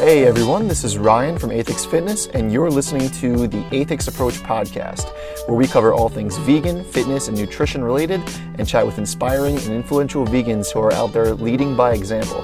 Hey everyone, this is Ryan from Aethix Fitness, and you're listening to the Aethix Approach podcast, where we cover all things vegan, fitness, and nutrition related, and chat with inspiring and influential vegans who are out there leading by example.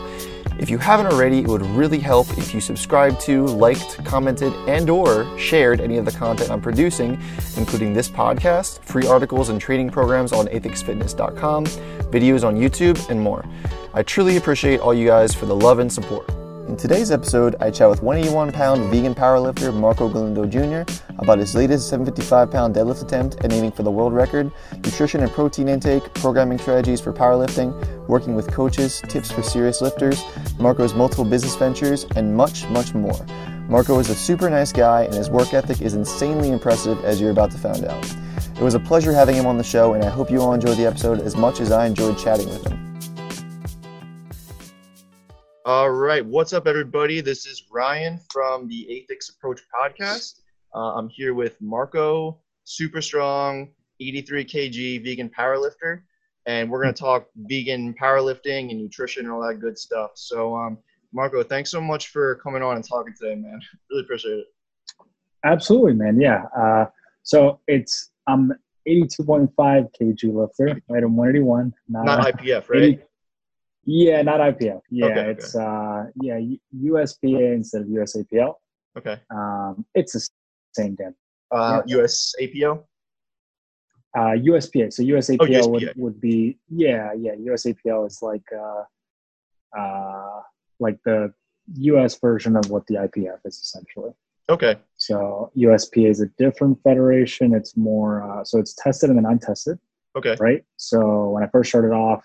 If you haven't already, it would really help if you subscribed to, liked, commented, and or shared any of the content I'm producing, including this podcast, free articles and training programs on aethixfitness.com, videos on YouTube, and more. I truly appreciate all you guys for the love and support. In today's episode, I chat with 181 pound vegan powerlifter Marco Galindo Jr. about his latest 755 pound deadlift attempt and aiming for the world record, nutrition and protein intake, programming strategies for powerlifting, working with coaches, tips for serious lifters, Marco's multiple business ventures, and much, much more. Marco is a super nice guy, and his work ethic is insanely impressive, as you're about to find out. It was a pleasure having him on the show, and I hope you all enjoyed the episode as much as I enjoyed chatting with him. All right, what's up, everybody? This is Ryan from the Aethix Approach podcast. Uh, I'm here with Marco, super strong, 83 kg vegan powerlifter, and we're going to talk vegan powerlifting and nutrition and all that good stuff. So, um, Marco, thanks so much for coming on and talking today, man. Really appreciate it. Absolutely, man. Yeah. Uh, so it's I'm 82.5 kg lifter, right? I'm 181. Not, not IPF, right? 80, yeah, not IPF. Yeah, okay, it's okay. uh yeah USPA instead of USAPL. Okay. Um, it's the same damn. Uh, yeah. USAPL. Uh, USPA. So USAPL oh, USPA. would would be yeah yeah USAPL is like uh uh like the US version of what the IPF is essentially. Okay. So USPA is a different federation. It's more uh, so it's tested and then untested. Okay. Right. So when I first started off,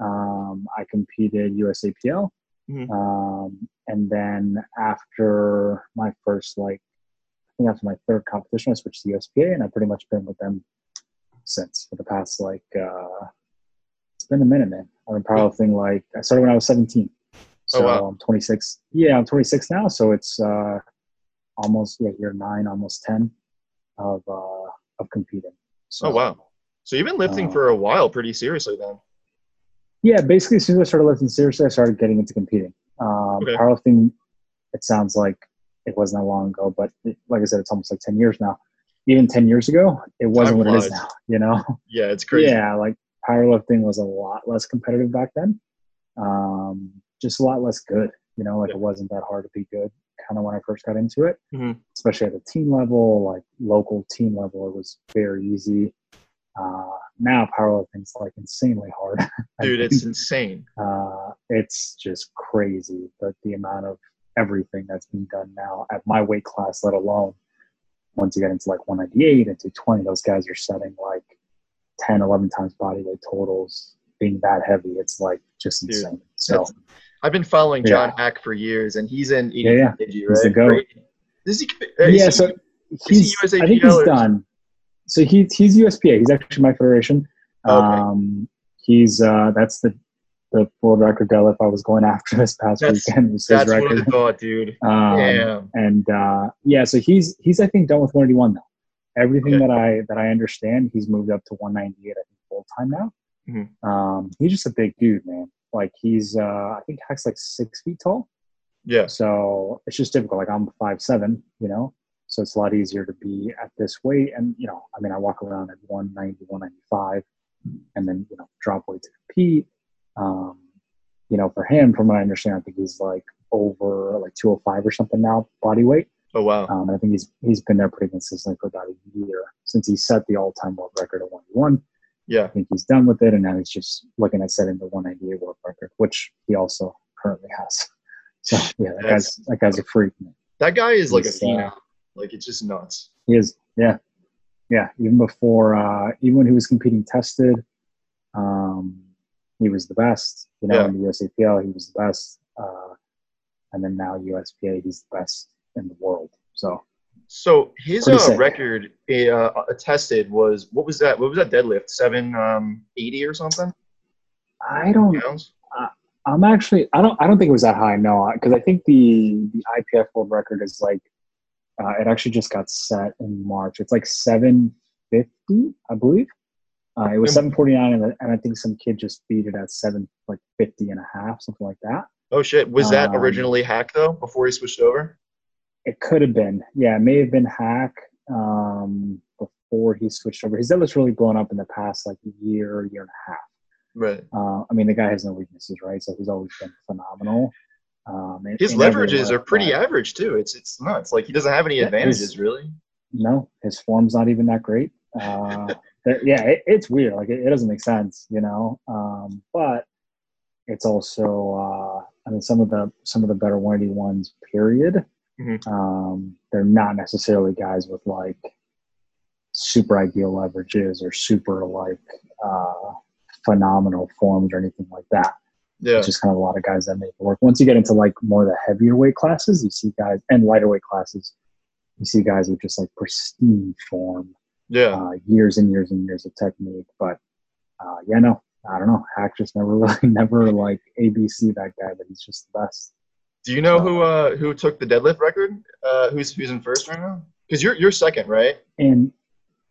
um, I competed USAPL. Mm-hmm. Um, and then after my first, like, I think after my third competition, I switched to USPA, and I've pretty much been with them since for the past, like, uh, it's been a minute, man. I've been powerlifting, like, I started when I was 17. So oh, wow. I'm 26. Yeah, I'm 26 now. So it's uh, almost, yeah, year nine, almost 10 of, uh, of competing. So, oh, wow. So you've been lifting uh, for a while pretty seriously then. Yeah, basically, as soon as I started lifting seriously, I started getting into competing. Um, okay. Powerlifting, it sounds like it wasn't that long ago, but it, like I said, it's almost like 10 years now. Even 10 years ago, it wasn't Time what it is now, you know? Yeah, it's crazy. Yeah, like powerlifting was a lot less competitive back then. Um, just a lot less good, you know, like yeah. it wasn't that hard to be good kind of when I first got into it, mm-hmm. especially at the team level, like local team level, it was very easy. Uh, now powerlifting's like insanely hard. Dude, it's insane. Uh, it's just crazy but the amount of everything that's being done now at my weight class, let alone once you get into like 198 and 220, those guys are setting like 10, 11 times body weight totals. Being that heavy, it's like just insane. So I've been following John yeah. Haack for years, and he's in 80 yeah, yeah. right? He's the goat. Is he, yeah, so he's, he I think he's done so he, he's USPA. He's actually my federation. Okay. Um, he's uh, that's the the world record deadlift I was going after this past that's, weekend. Was that's record. what I thought, dude. Um, Damn. And uh, yeah, so he's he's I think done with 181 now. Everything okay. that I that I understand, he's moved up to 198. I think full time now. Mm-hmm. Um, he's just a big dude, man. Like he's uh, I think Haack's like six feet tall. Yeah. So it's just difficult. Like I'm five seven, you know. So it's a lot easier to be at this weight. And, you know, I mean, I walk around at 190, 195, and then, you know, drop weight to compete. Um, you know, for him, from what I understand, I think he's like over like 205 or something now, body weight. Oh wow! Um, I think he's he's been there pretty consistently for about a year since he set the all-time world record at 181. Yeah, I think he's done with it, and now he's just looking at setting the 198 world record, which he also currently has. So yeah, that guy's that guy's a freak. Man. That guy is he's, like a phenom. Uh, like it's just nuts. He is, yeah, yeah. Even before, uh, even when he was competing tested, um, he was the best. You know, yeah. in the USAPL, he was the best, uh, and then now USPA, he's the best in the world. So, so his uh, record uh, attested was what was that? What was that deadlift? Seven um, eighty or something? I don't. Pounds? I'm actually. I don't. I don't think it was that high. No, because I think the the IPF world record is like uh, it actually just got set in March. It's like 750, I believe. Uh, it was 749, and, and I think some kid just beat it at 7 like 50 and a half, something like that. Oh shit! Was that um, originally Haack though? Before he switched over? It could have been. Yeah, it may have been Haack um, before he switched over. His deadlift's really blown up in the past like year, year and a half. Right. Uh, I mean, the guy has no weaknesses, right? So he's always been phenomenal. Um, his leverages are pretty average too. It's it's nuts. Like he doesn't have any advantages his, really. No, his form's not even that great. Uh, yeah, it, it's weird. Like it, it, doesn't make sense, you know. Um, but it's also, uh, I mean, some of the some of the better 180 ones, period. Mm-hmm. Um, they're not necessarily guys with like super ideal leverages or super like uh, phenomenal forms or anything like that. Yeah. It's just kind of a lot of guys that make it work. Once you get into like more of the heavier weight classes, you see guys and lighter weight classes, you see guys with just like pristine form. Yeah. Uh, years and years and years of technique. But uh, yeah, no, I don't know. Haack just never really never like ABC that guy, but he's just the best. Do you know who uh who took the deadlift record? Uh who's who's in first right now? Because you're you're second, right? And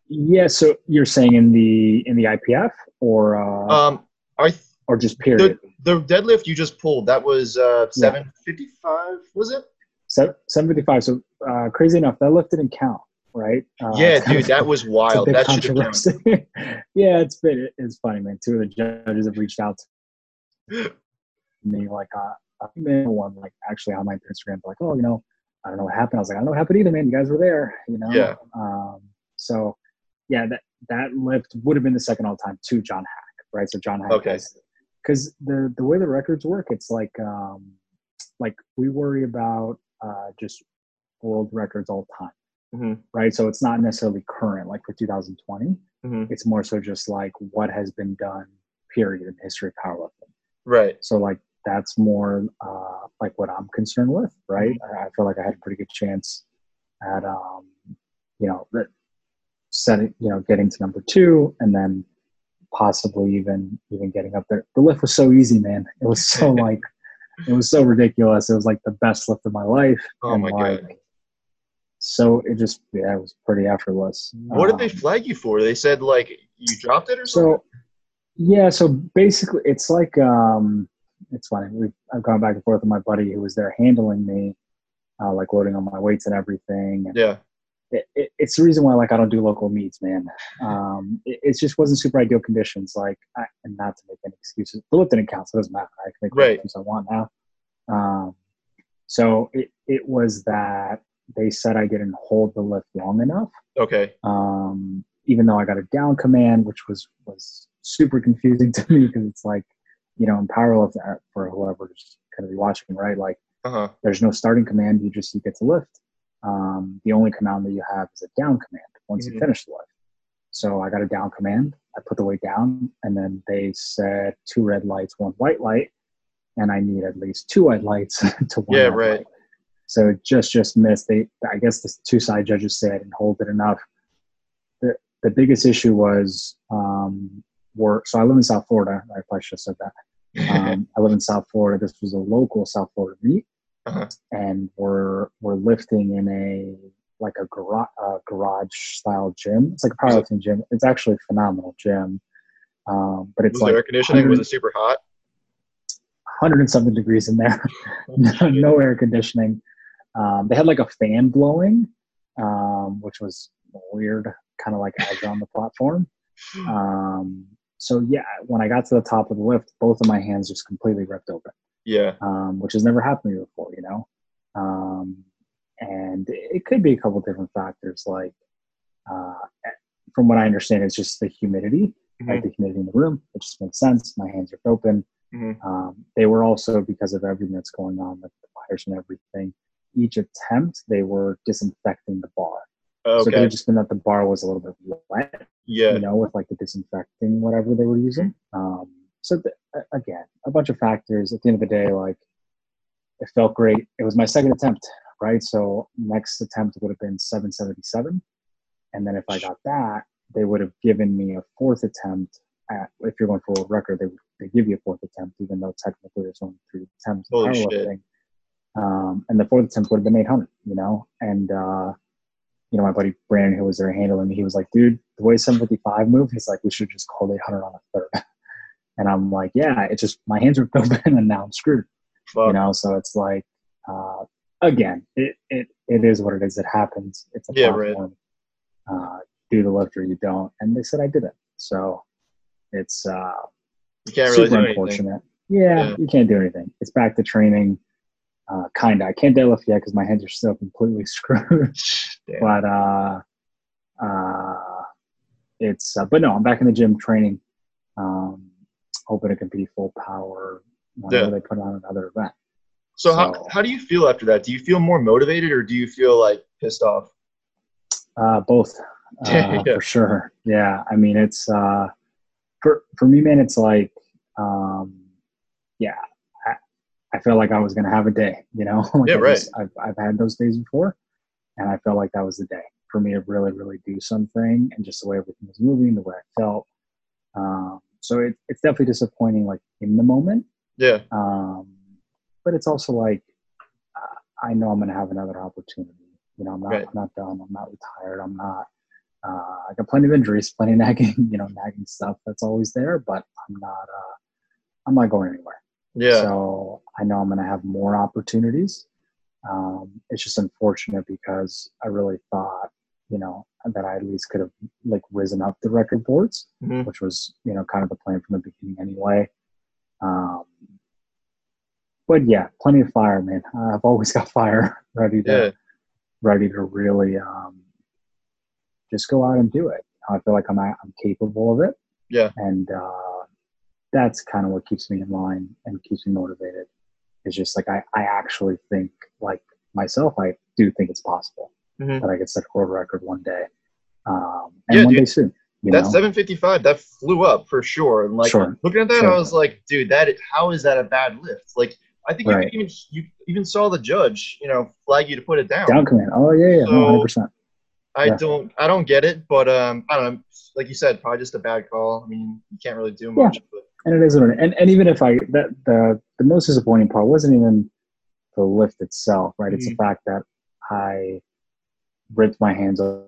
yeah, so you're saying in the in the IPF or uh, um, I th- or just period. The, the, deadlift you just pulled that was uh, seven fifty five, was it? Seven fifty five. So uh, crazy enough, that lift didn't count, right? Uh, yeah, dude, that was wild. That should have yeah, it's been it's funny, man. Two of the judges have reached out to me, like uh, I one like actually on my Instagram, like, oh, you know, I don't know what happened. I was like, I don't know what happened either, man. You guys were there, you know. Yeah. Um, so yeah, that that lift would have been the second all time to John Haack, right? So John Haack, okay, because the the way the records work, it's like um, like we worry about uh, just world records all the time, mm-hmm. right? So it's not necessarily current, like for 2020. Mm-hmm. It's more so just like what has been done, period, in history of powerlifting. Right. So like that's more uh, like what I'm concerned with, right? Mm-hmm. I, I feel like I had a pretty good chance at um, you know that setting, you know, getting to number two, and then possibly even even getting up there. The lift was so easy, man. It was so like it was so ridiculous. It was like the best lift of my life. Oh and my like, god! So it just yeah, it was pretty effortless. What um, did they um, flag you for? They said like you dropped it or something. So yeah, so basically it's like um, it's funny. We've, I've gone back and forth with my buddy who was there handling me, uh, like loading on my weights and everything. And, yeah it, it, it's the reason why like I don't do local meets, man. Um, it, it, just wasn't super ideal conditions. Like, I, and not to make any excuses, the lift didn't count, so it doesn't matter. I can make right. I want now. Um, so it it was that they said I didn't hold the lift long enough. Okay. Um, even though I got a down command, which was was super confusing to me because it's like, you know, in powerlift uh, for whoever's going to be watching, right? Like, uh-huh. there's no starting command. You just you get to lift um, the only command that you have is a down command once mm-hmm. you finish the lift. So I got a down command. I put the weight down, and then they said two red lights, one white light, and I need at least two white lights to one. Yeah, right. Light. So just just missed. They, I guess the two side judges said and hold it enough. The the biggest issue was um, work. So I live in South Florida. I probably should have said that. Um, I live in South Florida. This was a local South Florida meet uh-huh. and we're we're lifting in a like a garage garage style gym. It's like a powerlifting gym. It's actually a phenomenal gym. Um, but it's was like air conditioning. Was it super hot? Hundred and something degrees in there. no, no, air conditioning. Um, they had like a fan blowing, um, which was weird, kind of like as on the platform. Um, so yeah, when I got to the top of the lift, both of my hands just completely ripped open. Yeah. Um, which has never happened to me before, you know? Um, and it could be a couple different factors. Like, uh, from what I understand, it's just the humidity, mm-hmm. right? The humidity in the room. It just makes sense. My hands are open. Mm-hmm. Um, they were also because of everything that's going on with the fires and everything. Each attempt, they were disinfecting the bar. Okay. So it could have just been that the bar was a little bit wet. Yeah. You know, with like the disinfecting whatever they were using. Um, so again, a bunch of factors. At the end of the day, like it felt great. It was my second attempt, right? So next attempt would have been 777, and then if I got that, they would have given me a fourth attempt. At, if you're going for a record, they they give you a fourth attempt, even though technically there's only three attempts. Holy shit. Um, and the fourth attempt would have been 800, you know. And uh, you know, my buddy Brandon, who was there handling me, he was like, "Dude, the way 755 moved, he's like, we should just call 800 on a third. And I'm like, yeah, it's just my hands are open and now I'm screwed. You know, so it's like, uh, again, it, it, it is what it is. It happens. It's a Yeah, platform. Uh, do the lift or you don't. And they said I didn't. So it's uh, You can't really super do unfortunate. Yeah, Yeah. you can't do anything. It's back to training. Uh, kinda. I can't deadlift yet because my hands are still completely screwed. But uh, uh, it's. Uh, but no, I'm back in the gym training. Um, hoping to compete full power whenever Yeah. they put on another event. So how, So- how do you feel after that? Do you feel more motivated or do you feel like pissed off? Uh, both, uh, Yeah. for sure. Yeah, I mean, it's uh, for for me, man. It's like, um, yeah, I, I felt like I was gonna have a day. You know, like Yeah, right. was- I've I've had those days before, and I felt like that was the day for me to really, really do something, and just the way everything was moving, the way I felt. Um, so it, it's definitely disappointing, like in the moment. Yeah. Um, but it's also like uh, I know I'm going to have another opportunity. You know, I'm not Right. I'm not done. I'm not retired. I'm not. Uh, I got plenty of injuries, plenty of nagging, you know, nagging stuff that's always there. But I'm not. Uh, I'm not going anywhere. Yeah. So I know I'm going to have more opportunities. Um, it's just unfortunate because I really thought, you know, that I at least could have like risen up the record boards Mhm. which was you know kind of the plan from the beginning anyway. Um, but yeah, plenty of fire, man. I've always got fire ready to Yeah. ready to really um, just go out and do it. I feel like I'm I'm capable of it, Yeah. and uh, that's kind of what keeps me in line and keeps me motivated. It's just like I I actually think like myself, I do think it's possible Mhm. that I could set a world record one day, um, and Yeah, one dude. day soon. That know? 755, that flew up for sure. And like Sure. looking at that, Sure. I was like, dude, that how is that a bad lift? Like I think Right. you even you even saw the judge, you know, flag you to put it down. Down command. Oh yeah, yeah, no, So- hundred percent. I yeah. don't I don't get it, but um I don't know. Like you said, probably just a bad call. I mean, you can't really do Yeah. much. But And it is what it is. And and even if I that the the most disappointing part wasn't even the lift itself, right? It's the Mm-hmm. fact that I ripped my hands open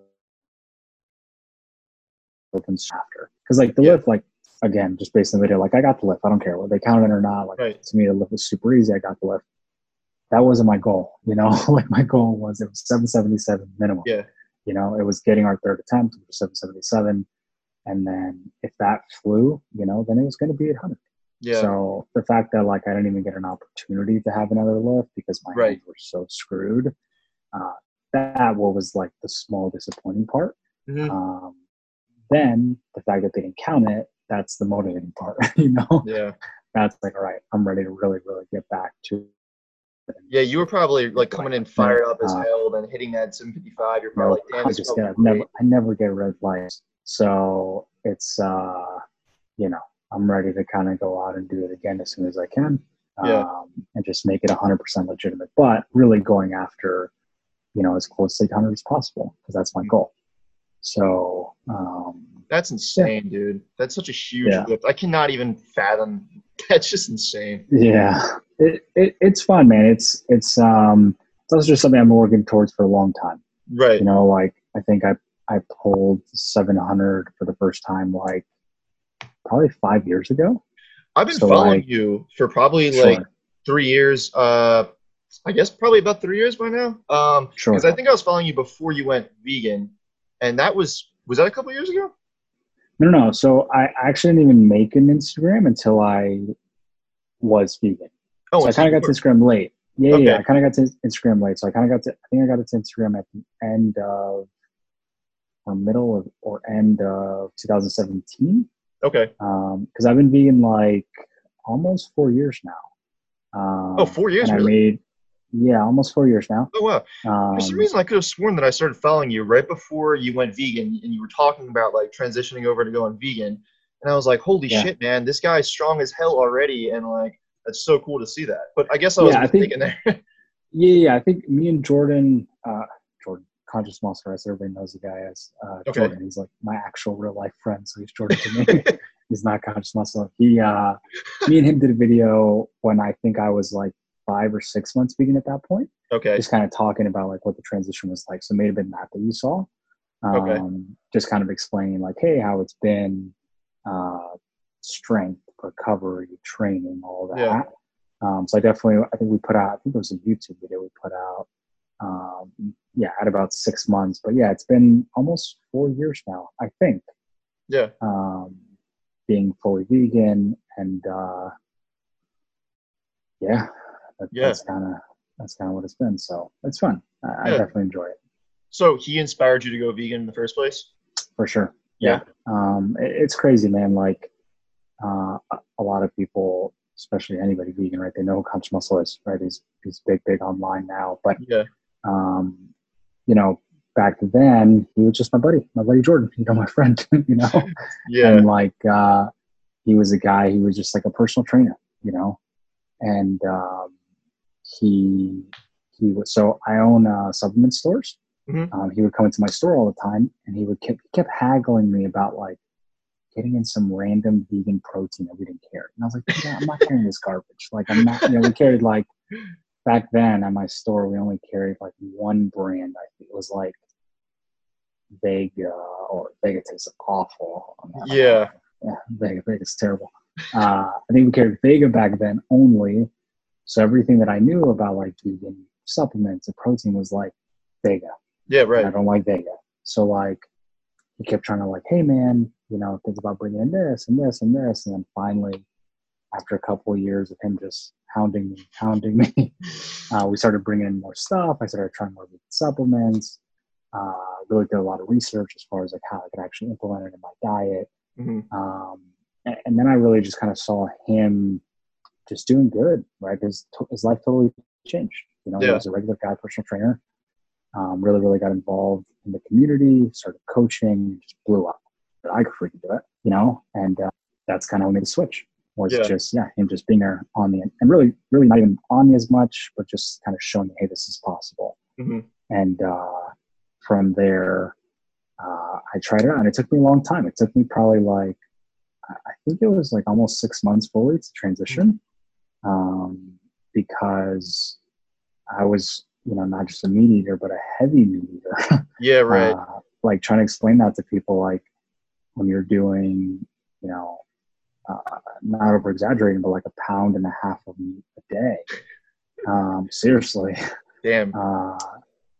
after. Because like the Yeah. lift, like again, just based on the video, like I got the lift. I don't care whether they counted it or not. Like Right. to me, the lift was super easy. I got the lift. That wasn't my goal, you know. like my goal was it was 777 minimum. Yeah. You know, it was getting our third attempt, which was 777. And then if that flew, you know, then it was going to be 800. yeah. So the fact that like I didn't even get an opportunity to have another lift because my Right. hands were so screwed, uh, that what was like the small disappointing part. Mhm. Um, then the fact that they didn't count it, that's the motivating part. you know, yeah. that's like all right, I'm ready to really, really get back to. Yeah, you were probably like coming in fired up as Uh, hell, then hitting that 755. You're You probably know, like, damn, I just get great. never, I never get red lights, so it's uh, you know, I'm ready to kind of go out and do it again as soon as I can. Yeah. um, and just make it 100% legitimate, but really going after, you know, as close to 800 as possible because that's my goal. So, um, That's insane, dude. That's such a huge Yeah. lift. I cannot even fathom. That's just insane. yeah, it, it, it's fun, man. It's, it's, um, it's also just something I'm working towards for a long time. Right. You know, like I think I, I pulled 700 for the first time, like probably five years ago. I've been so, following like- you for probably Sure. like three years. Uh, I guess probably about three years by now. Um, Sure. because I think I was following you before you went vegan, and that was was that a couple years ago? No, no, no. So I actually didn't even make an Instagram until I was vegan. Oh, so I kind of got to Instagram late. Yeah, Okay. yeah. I kind of got to Instagram late. So I kind of got to. I think I got to Instagram at the end of or middle of or end of 2017. okay. Um, because I've been vegan like almost four years now. Um, Oh, four years, And I really? made yeah, almost four years now. Oh wow. Um, For some reason, I could have sworn that I started following you right before you went vegan, and you were talking about like transitioning over to going vegan, and I was like, "Holy Yeah. shit, man! This guy's strong as hell already," and like that's so cool to see that. But I guess I was Yeah, I think- there. Yeah, yeah. I think me and Jordan, uh, Jordan, conscious monster, as everybody knows the guy as uh, Okay. Jordan. He's like my actual real life friend, so he's Jordan to me. he's not conscious muscle. He, uh, me and him did a video when I think I was like five or six months vegan at that point, okay. just kind of talking about like what the transition was like. So it may have been that that you saw. Um, Okay. Just kind of explaining like, hey, how it's been, uh, strength, recovery, training, all that. Yeah. Um, so I definitely, I think we put out, I think it was a YouTube video we put out. Um, yeah, at about six months. But yeah, it's been almost four years now, I think. Yeah. Um, being fully vegan and uh, yeah, that, Yeah. that's kind of that's kind of what it's been. So it's fun. I, I definitely enjoy it So he inspired you to go vegan in the first place? for sure. Yeah. um, it- it's crazy, man. Like uh, a- a lot of people, especially anybody vegan, right? They know who Conscious Muscle is, right? He's he's big, big online now. But Yeah. um, you know, back then he was just my buddy, my buddy Jordan. You know, my friend. You know, Yeah. and like uh, he was a guy. He was just like a personal trainer. You know, and um, he he was so I own uh, supplement stores. Mhm. Um, he would come into my store all the time, and he would keep, kept haggling me about like getting in some random vegan protein that we didn't carry. And I was like, yeah, I'm not carrying this garbage. Like I'm not. You know, we carried like back then at my store, we only carried like one brand. I think it was like Vega or Vega tastes awful. I don't know. Yeah. Yeah, Vega, Vega's terrible. Uh, I think we carried Vega back then only. So everything that I knew about like vegan supplements and protein was like Vega. Yeah, And I don't like Vega. So like he kept trying to like, hey man, you know, think about bringing in this and this and this. And then finally, after a couple of years of him just hounding me, hounding me, uh, we started bringing in more stuff. I started trying more vegan supplements. Uh, really did a lot of research as far as like how I could actually implement it in my diet. hmm Um, and, and then I really just kind of saw him just doing good, right? His, his life totally changed. You know, he was a regular guy, personal trainer. Um, really, really got involved in the community, started coaching, just blew up. But I could freaking do it, you know? And uh, that's kind of when we made the switch was Yeah. just, yeah, him just being there on me and, really, really not even on me as much, but just kind of showing me, hey, this is possible. hmm And uh, from there, uh, I tried it out, and it took me a long time. It took me probably like, I I think it was like almost six months fully to transition, um, because I was, you know, not just a meat eater, but a heavy meat eater. Yeah, right. Uh, like trying to explain that to people, like when you're doing, you know, uh, not over exaggerating, but like a pound and a half of meat a day. Um, seriously, Damn. uh,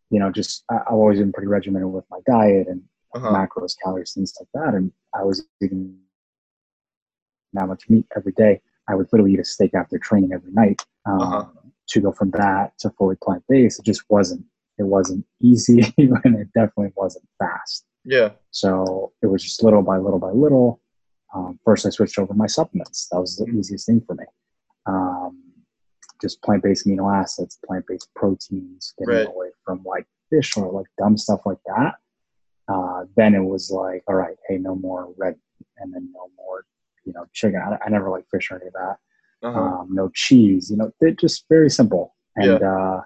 you know, just I, I've always been pretty regimented with my diet and Uh-huh. macros, calories, things like that. And I was eating that much meat every day. I would literally eat a steak after training every night. Um, Uh-huh. To go from that to fully plant based, it just wasn't. It wasn't easy, and it definitely wasn't fast. Yeah. So it was just little by little by little. Um, first, I switched over my supplements. That was the easiest thing for me. Um, just plant based amino acids, plant based proteins, getting Right. away from like fish or like dumb stuff like that. Uh, then it was like, all right, hey, no more red, meat, and then no more, you know, chicken. I, I never like fish or any of that. Uh-huh. Um, no cheese. You know, they're just very simple. And uh,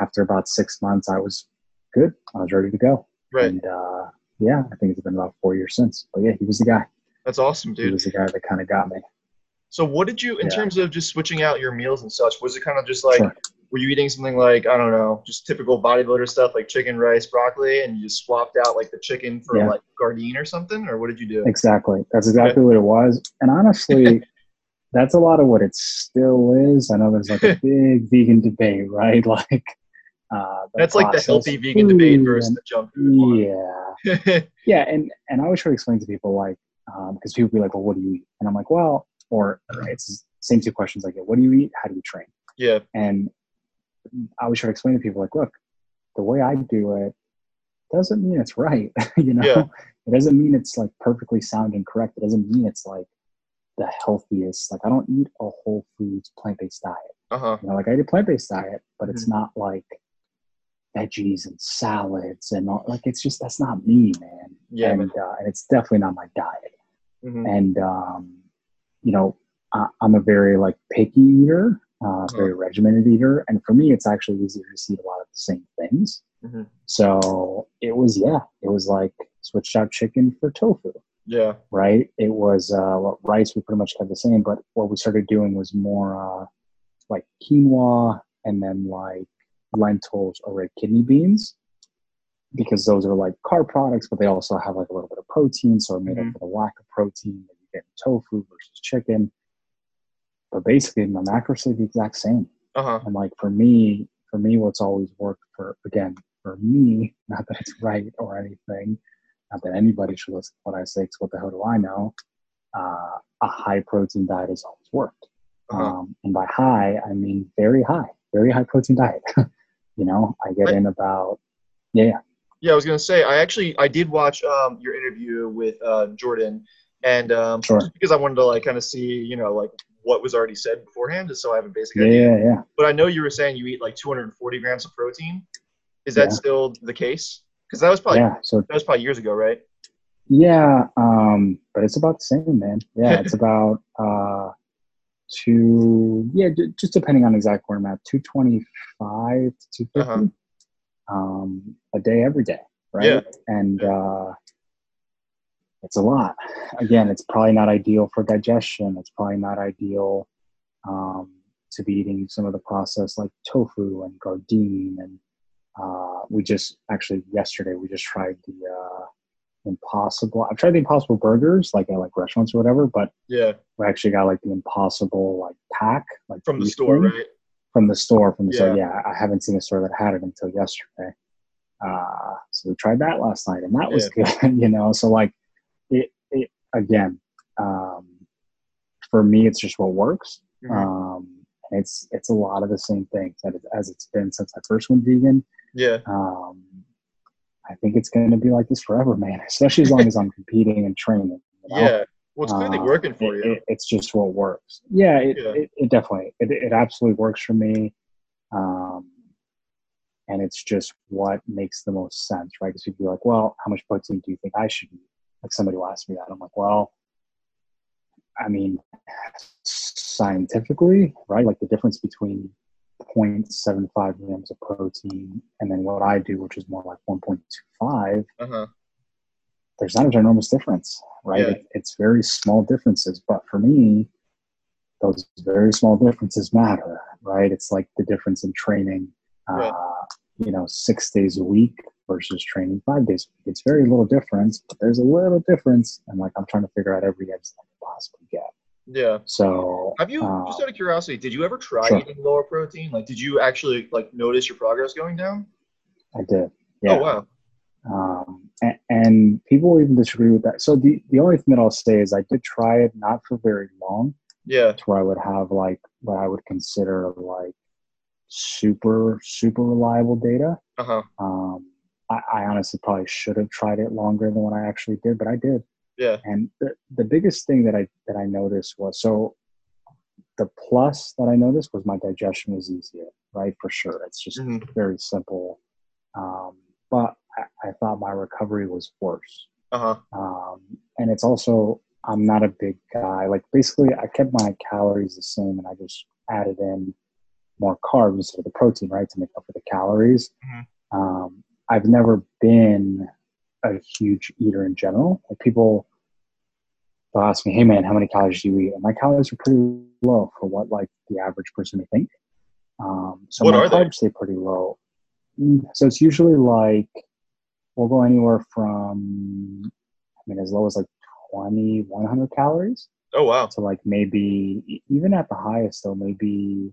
after about six months, I was good. I was ready to go. right. And uh, yeah, I think it's been about four years since. But yeah, he was the guy. That's awesome, dude. He was the guy that kind of got me. So what did you, in Yeah. terms of just switching out your meals and such, was it kind of just like, Sure. Were you eating something like, I don't know, just typical bodybuilder stuff like chicken, rice, broccoli, and you just swapped out like the chicken for Yeah. like Gardein or something? Or what did you do? Exactly. That's exactly what it was. And honestly, that's a lot of what it still is. I know there's like a big vegan debate, right? Like, uh, That's like the healthy vegan debate versus and- the junk food. Yeah. yeah. And, and I always try to explain to people, like, because people be like, well, what do you eat? And I'm like, well, or it's the same two questions I get. What do you eat? How do you train? yeah. And I always try to explain to people, like, look, the way I do it doesn't mean it's right. you know, Yeah. it doesn't mean it's like perfectly sound and correct. It doesn't mean it's like the healthiest. Like, I don't eat a whole foods plant based diet. Uh huh. You know, like I eat a plant based diet, but it's Mm-hmm. not like veggies and salads and all. Like, it's just that's not me, man. Yeah. and uh, and it's definitely not my diet hmm and um, you know I, i'm a very like picky eater uh, very regimented eater and for me it's actually easier to eat a lot of the same things Mhm. so it was yeah it was like switched out chicken for tofu Yeah. right it was uh, rice we pretty much kept the same but what we started doing was more uh, like quinoa and then like lentils or red kidney beans because those are like carb products, but they also have like a little bit of protein. So it made Mhm. up for the lack of protein that you get in tofu versus chicken. But basically my macros are the exact same. Uh-huh. And like for me, for me, what's always worked for again for me, not that it's right or anything, not that anybody should listen to what I say. Because what the hell do I know? Uh, a high protein diet has always worked. Uh-huh. Um, and by high, I mean very high, very high protein diet. you know, I get I- in about yeah, yeah, Yeah, I was gonna say I actually I did watch um, your interview with uh, Jordan, and um, Sure. because I wanted to like kind of see you know like what was already said beforehand, just so I have a basic yeah, idea. yeah, yeah. But I know you were saying you eat like 240 grams of protein. Is that Yeah. still the case? Because that was probably yeah. So that was probably years ago, right? Yeah, um, but it's about the same, man. Yeah, it's about uh, two. Yeah, j- just depending on exact where two twenty five to two fifty Uh-huh. um, a day, every day, right? Yeah. And uh, it's a lot. Again, it's probably not ideal for digestion. It's probably not ideal um, to be eating some of the processed like tofu and gardein. and uh, we just actually yesterday we just tried the uh, impossible i've tried the impossible burgers like at like restaurants or whatever but Yeah, we actually got like the impossible like pack like from the store, thing right? from the store from the store Yeah. yeah i haven't seen a store that had it until yesterday uh, so we tried that last night and that was good you know so like again um, for me it's just what works Mhm. um, it's it's a lot of the same things that it, as it's been since I first went vegan. Yeah, Um, I think it's going to be like this forever, man. Especially as long as I'm competing and training. You know? yeah. Well, it's clearly Uh, working for it- you. it- it's just what works. Yeah, it, Yeah. It, it definitely it, it absolutely works for me. Um, and it's just what makes the most sense, right? Because you'd be like, well, how much protein do you think I should eat? Like somebody will ask me that. I'm like, well, I mean, scientifically, right? Like the difference between 0.75 grams of protein and then what I do, which is more like 1.25, Uh huh. there's not a ginormous difference, right? Yeah. It, it's very small differences, but for me, those very small differences matter, right? It's like the difference in training, uh, Right. you know, six days a week versus training five days a week. It's very little difference, but there's a little difference, and like I'm trying to figure out every edge that I can possibly get. Yeah. So, Have you, uh, just out of curiosity, did you ever try Sure. eating lower protein? Like, did you actually like notice your progress going down? I did, yeah. Oh wow. um, and, and people will even disagree with that. So the, the only thing that I'll say is I did try it not for very long Yeah. to where I would have like what I would consider like super, super reliable data. Uh huh. Um, I, I honestly probably should have tried it longer than what I actually did, but I did. Yeah. And the, the biggest thing that I that I noticed was so the plus that I noticed was my digestion was easier, right? For sure. It's just Mhm. very simple. Um, but I, I thought my recovery was worse. Uh huh. Um, and it's also I'm not a big guy. Like basically I kept my calories the same and I just added in more carbs instead of the protein, right? To make up for the calories. Mhm. Um, I've never been a huge eater in general. Like people they'll ask me, "Hey man, how many calories do you eat?" And my calories are pretty low for what like the average person may think. Um, so What my are they? stay pretty low. Mm, So it's usually like we'll go anywhere from I mean as low as like 20, 100 calories Oh wow. to like maybe even at the highest though maybe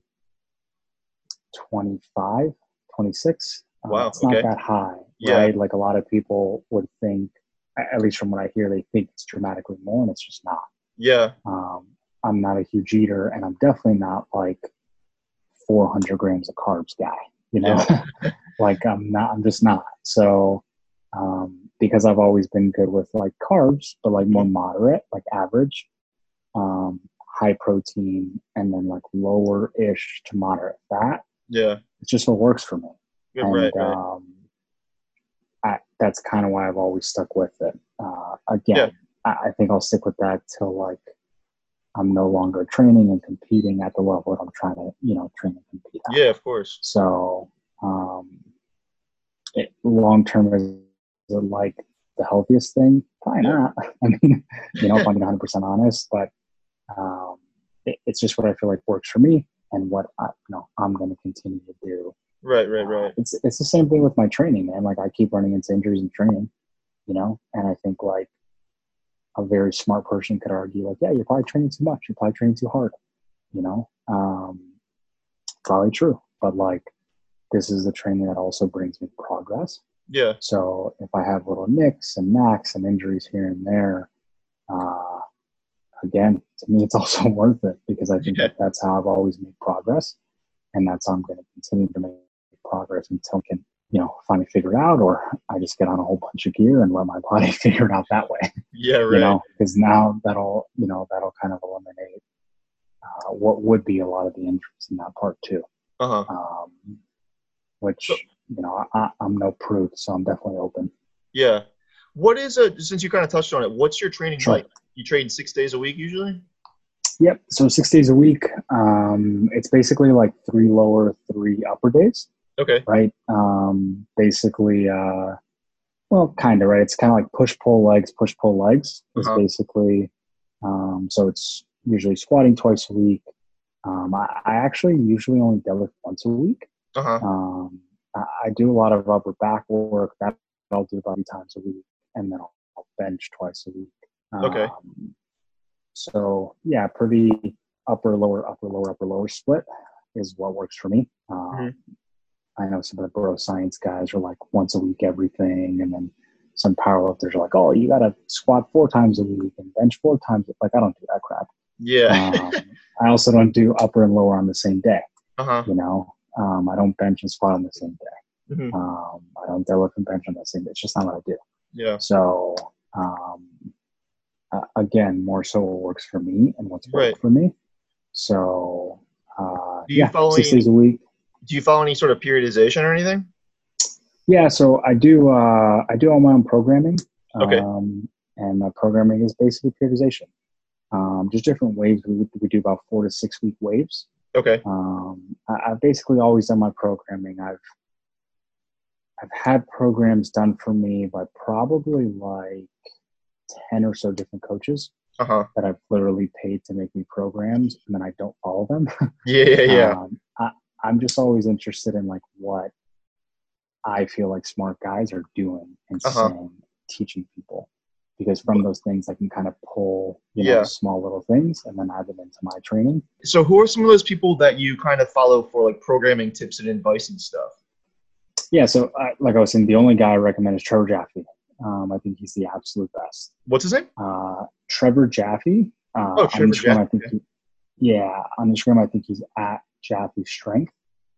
25, 26. Uh, Wow, it's not okay. that high, Yeah. right? Like a lot of people would think, at least from what I hear, they think it's dramatically more, and it's just not. Yeah. Um, I'm not a huge eater, and I'm definitely not like 400 grams of carbs guy. You know, like I'm not. I'm just not. So, um, because I've always been good with like carbs, but like more moderate, like average, um, high protein, and then like lower ish to moderate fat. Yeah. It's just what works for me Yeah, and right. Right. um, I, that's kind of why I've always stuck with it. Uh, again, Yeah. I, I think I'll stick with that till like I'm no longer training and competing at the level that I'm trying to, you know, train and compete at. Yeah. Of course. So, um, long term is it like the healthiest thing? Probably not. I mean, you know, if I'm being 100 percent honest, but um, it, it's just what I feel like works for me and what I, you know I'm going to continue to do. Right. Right. Uh, Right. It's it's the same thing with my training, man. Like I keep running into injuries in training, you know, and I think like a very smart person could argue, like, yeah, you're probably training too much. You're probably training too hard. you know, um, probably true. But like, this is the training that also brings me progress. Yeah. So if I have little nicks and knacks and injuries here and there, uh, again, to me, it's also worth it because I think yeah. that that's how I've always made progress, and that's how I'm going to continue to make progress until I can, you know, finally figure it out, or I just get on a whole bunch of gear and let my body figure it out that way. Yeah, right. You know, because now that'll, you know, that'll kind of eliminate uh, what would be a lot of the injuries in that part too. Uh-huh. Um, which you know, I, am no prude, so I'm definitely open. Yeah. What is a since you kind of touched on it? What's your training sure. like? You train six days a week usually. Yep. So six days a week. Um, it's basically like three lower, three upper days. Okay. Right. Um, basically, uh, well, kind of right. It's kind of like push pull legs, push pull legs. Is uh-huh. basically. Um, so it's usually squatting twice a week. Um, I, I, actually usually only deadlift once a week. Uh-huh. Um, I, I, do a lot of upper back work that I'll do about three times a week, and then I'll, I'll bench twice a week. Okay. Um, so yeah, pretty upper lower upper lower upper lower split is what works for me. Um, mm-hmm. I know some of the bro science guys are like once a week everything, and then some powerlifters are like, oh, you got to squat four times a week and bench four times. Like I don't do that crap. Yeah. um, I also don't do upper and lower on the same day. Uh-huh. You know, um, I don't bench and squat on the same day. Mm-hmm. Um, I don't deadlift and bench on the same day. It's just not what I do. Yeah. So um, uh, again, more so what works for me and what's worked right. for me. So uh, yeah, six days a week. Do you follow any sort of periodization or anything? Yeah, so I do. Uh, I do all my own programming. Okay. Um, and my programming is basically periodization. Um, just different waves. We, we do about four to six week waves. Okay. Um, I, I've basically always done my programming. I've I've had programs done for me by probably like 10 or so different coaches uh-huh. that I've literally paid to make me programs and then I don't follow them. yeah, yeah, yeah. Um, I'm just always interested in like what I feel like smart guys are doing and uh-huh. saying, teaching people. Because from those things, I can kind of pull, you know, yeah. small little things and then add them into my training. So, who are some of those people that you kind of follow for like programming tips and advice and stuff? Yeah, so uh, like I was saying, the only guy I recommend is Trevor Jaffe. Um, I think he's the absolute best. What's his name? Uh, Trevor Jaffe. Uh, oh, Trevor Jaffe. I think he, yeah, on Instagram, I think he's at Jaffe Strength.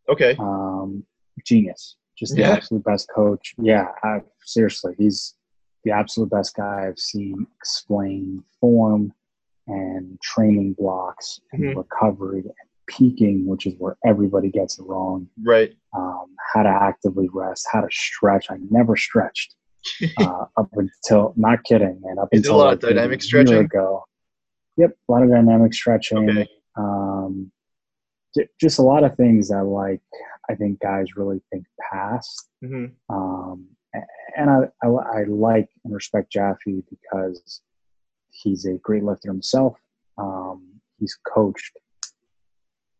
Okay. Um, genius. Just the Yeah. absolute best coach. Yeah, I, seriously, he's the absolute best guy I've seen explain form and training blocks and Mhm. recovery and peaking, which is where everybody gets it wrong. Right. Um, how to actively rest, how to stretch. I never stretched uh, up until not kidding, man. Up You did a until lot like maybe dynamic stretching? ago. Yep, a lot of dynamic stretching. Okay. Um, just a lot of things that like I think guys really think past. hmm Um, and I, I, I like and respect Jaffe because he's a great lifter himself. Um, he's coached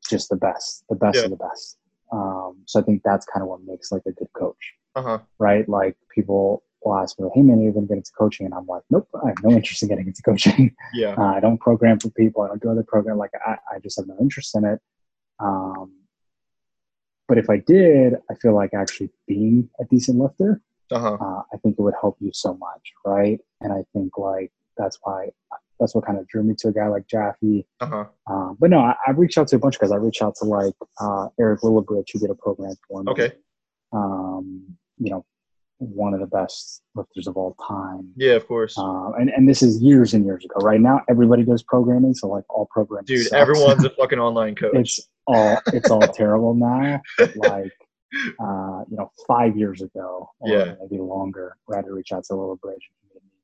just the best, the best Yeah. of the best. Um, so I think that's kind of what makes like a good coach Uh huh. right? Like people will ask me, "Hey, man, are you going to get into coaching?" And I'm like, "Nope, I have no interest in getting into coaching. Yeah. uh, I don't program for people. I don't do other program. Like I, I just have no interest in it." Um, but if I did, I feel like actually being a decent lifter, Uh huh. uh, I think it would help you so much, right? And I think like that's why that's what kind of drew me to a guy like Jaffe. Uh huh. Um, but no, I, I've reached out to a bunch of guys. I reached out to like uh, Eric Lillibridge, who did a program for me Okay. um, you know, one of the best lifters of all time. Yeah, of course. Um, and, and this is years and years ago. Right now, everybody does programming, so like all programming. Dude, sucks. everyone's a fucking online coach. it's all it's all terrible now. But like, uh, you know, five years ago, or Yeah. maybe longer, I had to reach out to a Lillibridge. and he made me,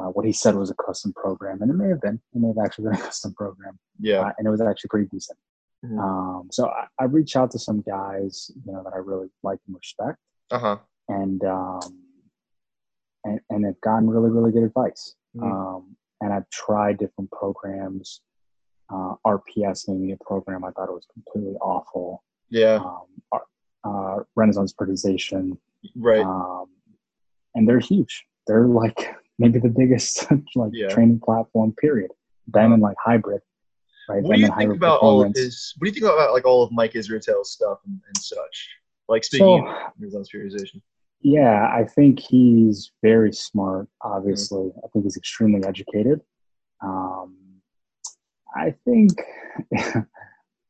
Uh, what he said was a custom program, and it may have been. It may have actually been a custom program, yeah. uh, and it was actually pretty decent. Mhm. Um, so I, I reached out to some guys, you know, that I really like and respect Uh huh. and um, and and have gotten really really good advice. Mhm. Um, and I've tried different programs. Uh, RPS me a program I thought it was completely awful. Yeah. Um, uh, Renaissance Periodization, Right. um, and they're huge. They're like maybe the biggest like Yeah. training platform. Period. Them and like hybrid. right? What do you think about all of his? What do you think about like all of Mike Israetel's stuff and, and such? Like speaking so, of periodization. Yeah, I think he's very smart. Obviously, mm-hmm. I think he's extremely educated. Um, I think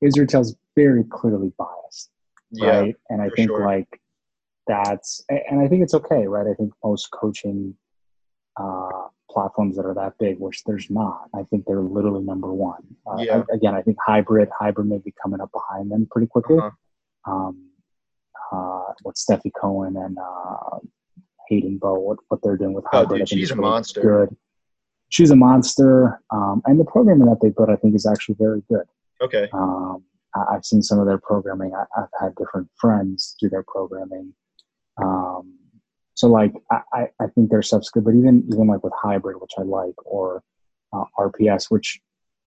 Israetel's very clearly biased, yeah, right? And I think sure. like that's, and I think it's okay, right? I think most coaching uh, platforms that are that big, which there's not. I think they're literally number one. Uh, yeah. I, again, I think hybrid, hybrid may be coming up behind them pretty quickly. Uh-huh. Um, uh, what Stefi Cohen and uh, Hayden Bow, what, what they're doing with oh, hybrid. Oh, dude, she's a monster. Good. She's a monster, um, and the programming that they put, I think, is actually very good. Okay. Um, I, have seen some of their programming. I, have had different friends do their programming. Um, so like I, I think their stuff's good, but even even like with hybrid, which I like, or uh, RPS, which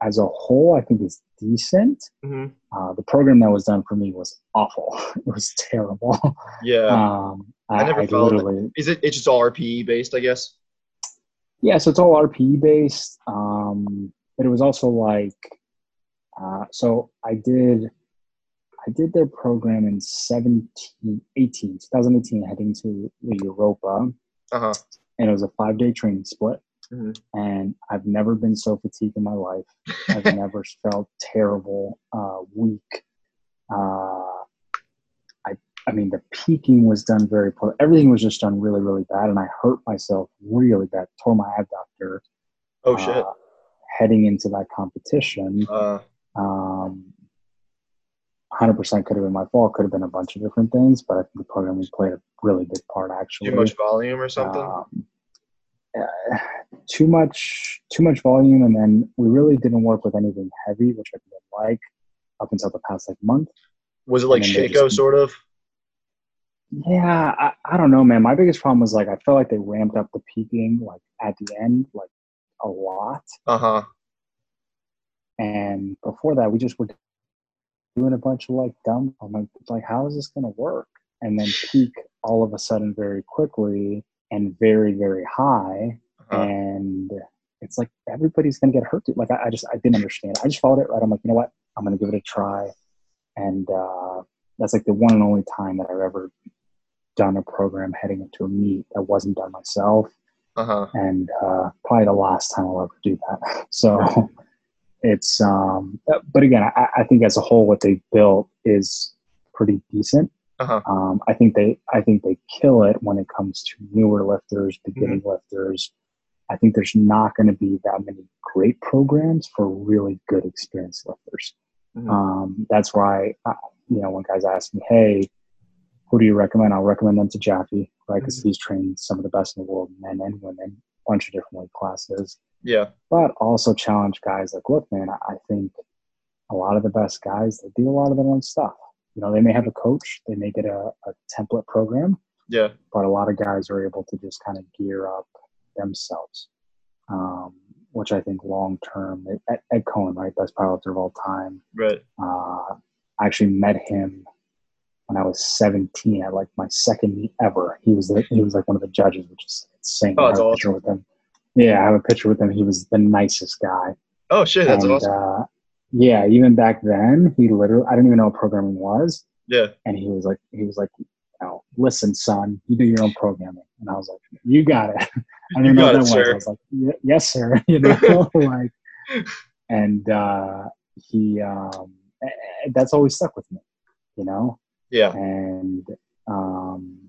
as a whole I think is decent. Mm-hmm. Uh, the program that was done for me was awful. it was terrible. Yeah. Um, I, I never I literally, it. Is it? It's just all RPE based, I guess. Yeah, so it's all RPE based. Um, but it was also like, uh, so I did I did their program in 17, 18, 2018, heading to the Europa. Uh-huh. And it was a five day training split. Mm-hmm. And I've never been so fatigued in my life. I've never felt terrible, uh, weak. Uh, I, I mean, the peaking was done very poor. Everything was just done really, really bad. And I hurt myself really bad, tore my abductor. Oh, shit. Uh, heading into that competition. Uh. Um, 100% could have been my fault. Could have been a bunch of different things, but I think the programming played a really big part. Actually, too much volume or something. Um, uh, too much, too much volume, and then we really didn't work with anything heavy, which I didn't like up until the past like month. Was it like Sheiko sort of? Yeah, I, I don't know, man. My biggest problem was like I felt like they ramped up the peaking like at the end like a lot. Uh huh. And before that, we just were doing a bunch of like dumb. I'm like, like, how is this going to work? And then peak all of a sudden very quickly and very, very high. Uh-huh. And it's like everybody's going to get hurt. Like, I, I, just, I didn't understand. I just followed it right. I'm like, you know what? I'm going to give it a try. And uh, that's like the one and only time that I've ever done a program heading into a meet that wasn't done myself. Uh-huh. And uh, probably the last time I'll ever do that. So it's um, but again, I, I, think as a whole, what they built is pretty decent. Uh-huh. Um, I think they I think they kill it when it comes to newer lifters, beginning mm-hmm. lifters. I think there's not going to be that many great programs for really good experienced lifters. Mm-hmm. Um, that's why I, you know when guys ask me, "Hey, who do you recommend?" I'll recommend them to Jaffe, right? Because mm-hmm. he's trained some of the best in the world, men and women, a bunch of different weight classes. Yeah. But also challenge guys like, look, man, I think a lot of the best guys, they do a lot of their own stuff. You know, they may have a coach, they may get a, a template program. Yeah. But a lot of guys are able to just kind of gear up themselves, um, which I think long term, Ed, Ed Coan, right, best powerlifter of all time. Right. Uh, I actually met him when I was 17 at like my second meet ever. He was the, he was like one of the judges, which is insane. Oh, that's awesome. With him. Yeah, I have a picture with him. He was the nicest guy. Oh shit, that's and, awesome. Uh, yeah, even back then, he literally I didn't even know what programming was. Yeah. And he was like, he was like, know, listen, son, you do your own programming. And I was like, you got it. I didn't know what that was. Sir. I was like, yes, sir. You know, like, and uh, he, um, that's always stuck with me. You know. Yeah. And um,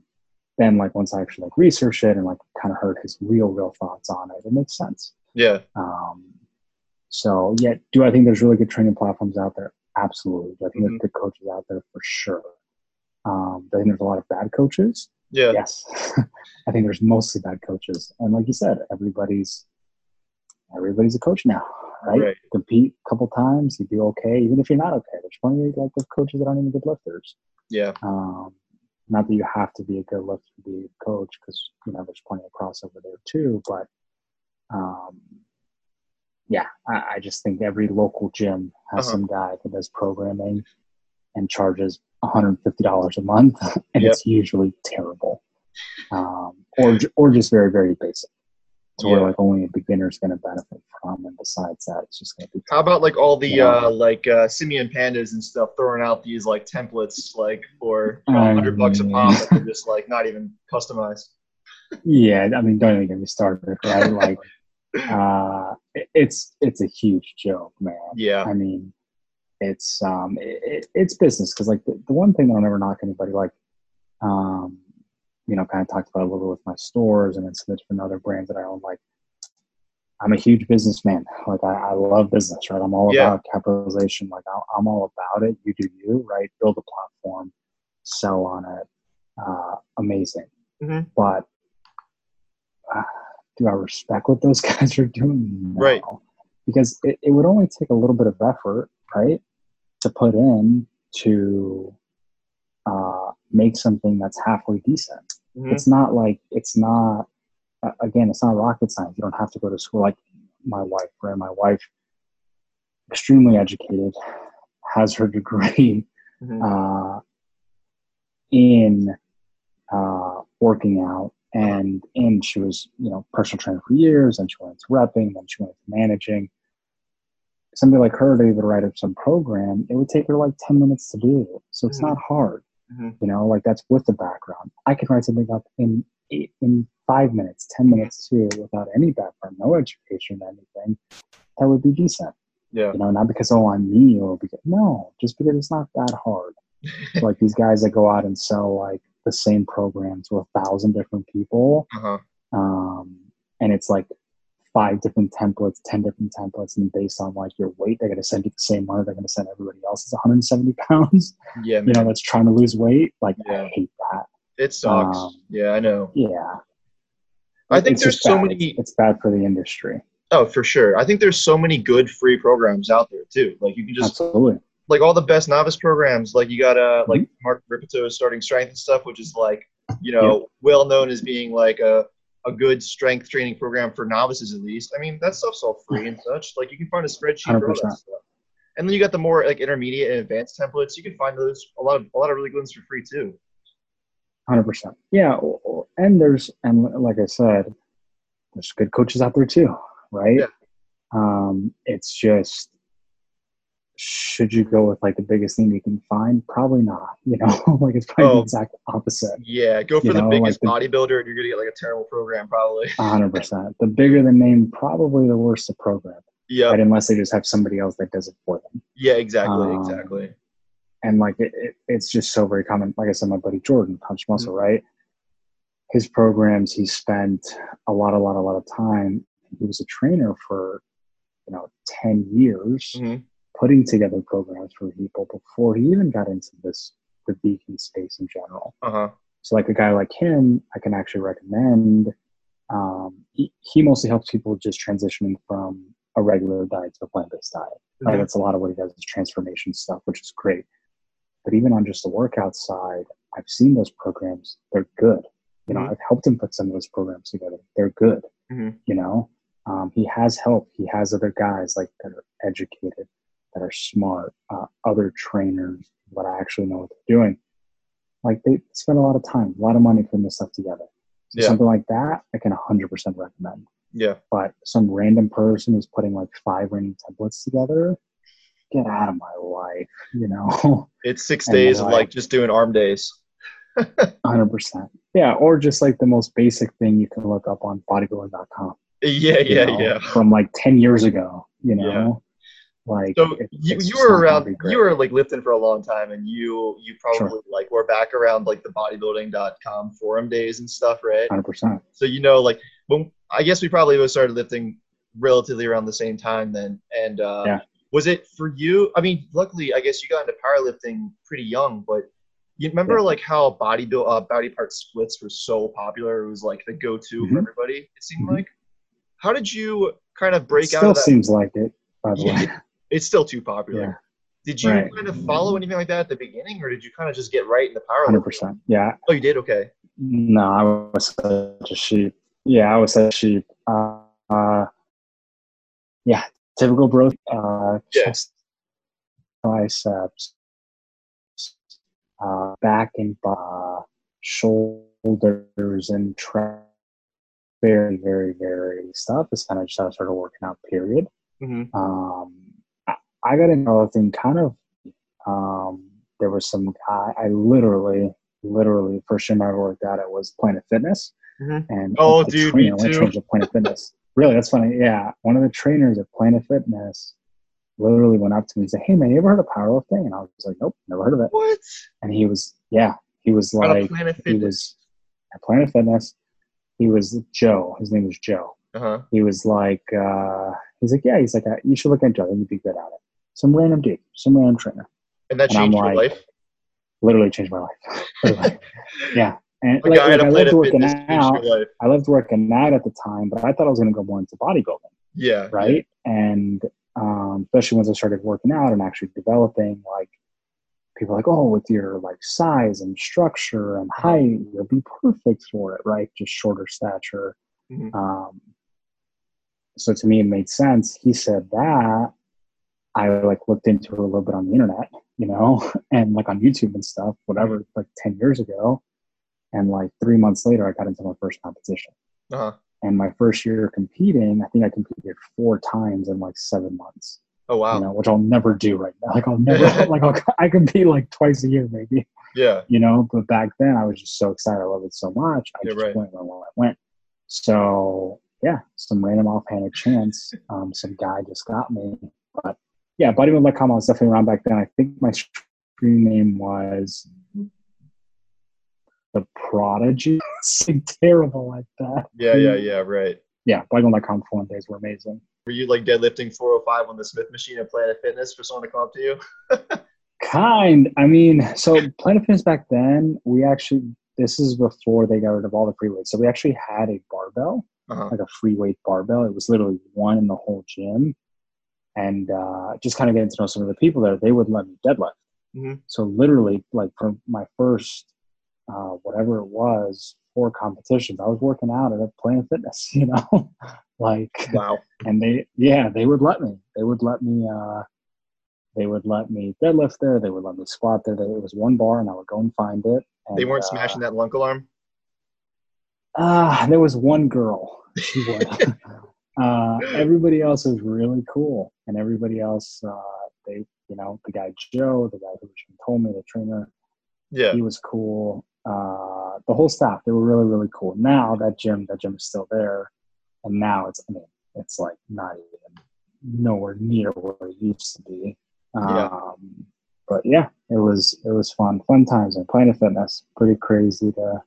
then like once I actually like researched it and like kind of heard his real real thoughts on it, it makes sense. Yeah. Um, so yeah, do I think there's really good training platforms out there? Absolutely. Do I think mm-hmm. there's good coaches out there for sure? Um, I think there's a lot of bad coaches. Yeah. Yes. I think there's mostly bad coaches, and like you said, everybody's everybody's a coach now, right? right. Compete a couple times, you do okay, even if you're not okay. There's plenty of like of coaches that aren't even good lifters. Yeah. Um, not that you have to be a good lifter to be a coach, because you know there's plenty of crossover there too. But um, yeah, I, I, just think every local gym has uh-huh. some guy that does programming and charges $150 a month, and yep. it's usually terrible, um, or or just very very basic. To yeah. where like only a beginner is going to benefit from, and besides that, it's just going to be. How about like all the you know? uh, like uh, Simeon Pandas and stuff throwing out these like templates like for hundred bucks a pop that are just like not even customized. Yeah, I mean, don't even get me started. Right? like, uh, it's it's a huge joke, man. Yeah. I mean, it's um, it, it's business because like the, the one thing that I'll never knock anybody like, um, you know, kind of talked about a little bit with my stores and then some different other brands that I own. Like, I'm a huge businessman. Like, I, I love business, right? I'm all yeah. about capitalization. Like, I, I'm all about it. You do you, right? Build a platform, sell on it. Uh, amazing. Mm-hmm. But uh, do I respect what those guys are doing? No. Right. Because it, it would only take a little bit of effort, right, to put in to uh, make something that's halfway decent. Mm-hmm. It's not like it's not. Uh, again, it's not rocket science. You don't have to go to school like my wife, right? My wife, extremely educated, has her degree mm-hmm. uh, in uh, working out, and and she was you know personal trainer for years, and she went into repping, then she went into managing. Somebody like her to even write up some program, it would take her like ten minutes to do. So it's mm-hmm. not hard. Mm-hmm. You know, like that's with the background. I can write something up in eight, in five minutes, ten minutes too, without any background, no education, anything. That would be decent. Yeah. You know, not because oh I'm me or because no, just because it's not that hard. like these guys that go out and sell like the same program to a thousand different people, uh-huh. um, and it's like five different templates, 10 different templates, and based on like your weight, they're going to send you the same one they're going to send everybody else is 170 pounds. Yeah. Man. You know, that's trying to lose weight. Like, yeah. I hate that. It sucks. Um, yeah, I know. Yeah. I think it's there's so bad. many. It's, bad for the industry. Oh, for sure. I think there's so many good free programs out there too. Like you can just absolutely like all the best novice programs. Like you got uh like mm-hmm. Mark Rippetoe's starting strength and stuff, which is like you know yeah. well known as being like a a good strength training program for novices at least. I mean, that stuff's all free and such. Like you can find a spreadsheet 100%. for all that stuff. And then you got the more like intermediate and advanced templates. You can find those a lot of a lot of really good ones for free too. Hundred percent. Yeah, and there's and like I said, there's good coaches out there too, right? Yeah. Um, it's just should you go with like the biggest thing you can find? Probably not. You know, like it's probably oh, the exact opposite. Yeah, go for you the know, biggest like bodybuilder, and you're gonna get like a terrible program, probably. hundred percent. The bigger the name, probably the worse the program. Yeah. Right, unless they just have somebody else that does it for them. Yeah, exactly, um, exactly. And like it, it, it's just so very common. Like I said, my buddy Jordan, Punch Muscle, mm-hmm. right? His programs, he spent a lot, a lot, a lot of time. He was a trainer for, you know, ten years. Mm-hmm putting together programs for people before he even got into this the vegan space in general. Uh-huh. So like a guy like him, I can actually recommend. Um, he, he mostly helps people just transitioning from a regular diet to a plant-based diet. Mm-hmm. Right? That's a lot of what he does is transformation stuff, which is great. But even on just the workout side, I've seen those programs. They're good. You know, mm-hmm. I've helped him put some of those programs together. They're good. Mm-hmm. You know, um, he has help. He has other guys like that are educated that are smart, uh, other trainers that I actually know what they're doing. Like they spend a lot of time, a lot of money putting this stuff together. So yeah. something like that, I can 100% recommend. Yeah. But some random person who's putting like five random templates together, get out of my life, you know? It's six days of like just doing arm days. 100%. Yeah. Or just like the most basic thing you can look up on bodybuilding.com. Yeah, yeah, know, yeah. From like 10 years ago, you know? Like, so it, you, you were around, you were like lifting for a long time, and you you probably sure. like were back around like the bodybuilding.com forum days and stuff, right? Hundred percent. So you know, like when I guess we probably both started lifting relatively around the same time then, and uh, yeah. was it for you? I mean, luckily, I guess you got into powerlifting pretty young, but you remember yeah. like how body build uh, body part splits were so popular? It was like the go-to mm-hmm. for everybody. It seemed mm-hmm. like. How did you kind of break Still out? Still seems like it. By the way it's still too popular. Yeah. Did you right. kind of follow anything like that at the beginning, or did you kind of just get right in the power? Hundred percent. Yeah. Oh, you did. Okay. No, I was such a sheep. Yeah, I was such a sheep. Uh, uh, yeah, typical bro. Uh, yeah. chest, triceps, uh, back and uh, shoulders and traps very, very, very stuff. It's kind of just how I started working out, period. Mm-hmm. Um, I, I got another thing kind of, um, there was some guy, I literally, literally, first gym I ever worked out at was Planet Fitness. Mm-hmm. And Oh, the dude, me trainer went to too. change to Planet Fitness. Really, that's funny. Yeah. One of the trainers at Planet Fitness literally went up to me and said, Hey man, you ever heard of powerlifting? And I was like, Nope, never heard of it. What? And he was, yeah, he was On like, he was at Planet Fitness. He was Joe. His name was Joe. Uh-huh. He was like, uh, he's like, yeah, he's like, uh, you should look into it. You'd be good at it. Some random dude, some random trainer. And that And changed your like, life? Literally changed my life. Yeah. And like, like, I loved working out. your. I loved working out at the time, but I thought I was going to go more into bodybuilding, Yeah. right? And um, especially once I started working out and actually developing, like people are like, oh, with your like size and structure and height, you'll be perfect for it, right? Just shorter stature. Mhm. Um, so to me, it made sense. He said that. I like looked into it a little bit on the internet, you know, and like on YouTube and stuff, whatever, like 10 years ago. And like three months later, I got into my first competition. Uh-huh. And my first year competing, I think I competed four times in like seven months, Oh wow. you know, which I'll never do right now. Like I'll never, like I'll, I compete like twice a year maybe, Yeah. you know, but back then I was just so excited. I loved it so much. I Yeah, just right. went where I went. So yeah, some random offhand chance. Um, some guy just got me. But yeah, bodybuilding.com was definitely around back then. I think my screen name was the Prodigy. Something terrible like that. Yeah, yeah, yeah, right. Yeah, bodybuilding.com forum days were amazing. Were you like deadlifting 405 on the Smith machine at Planet Fitness for someone to come up to you? Kind. I mean, so Planet Fitness back then, we actually this is before they got rid of all the free weights. So we actually had a barbell, Uh-huh. like a free weight barbell. It was literally one in the whole gym. And uh, just kind of getting to know some of the people there, they would let me deadlift. Mhm. So literally, like for my first, uh, whatever it was, four competitions, I was working out at a Planet Fitness. You know, like Wow. and they yeah they would let me they would let me uh they would let me deadlift there they would let me squat there it was one bar and i would go and find it and, They weren't uh, smashing that lunk alarm? ah there was one girl she would uh everybody else was really cool and everybody else uh they you know the guy joe the guy who told me the trainer Yeah. he was cool. Uh, the whole staff, they were really, really cool. Now that gym, that gym is still there, and now it's, I mean, it's like not even nowhere near where it used to be. Yeah. Um, but yeah, it was it was fun, fun times and Planet Fitness. Pretty crazy to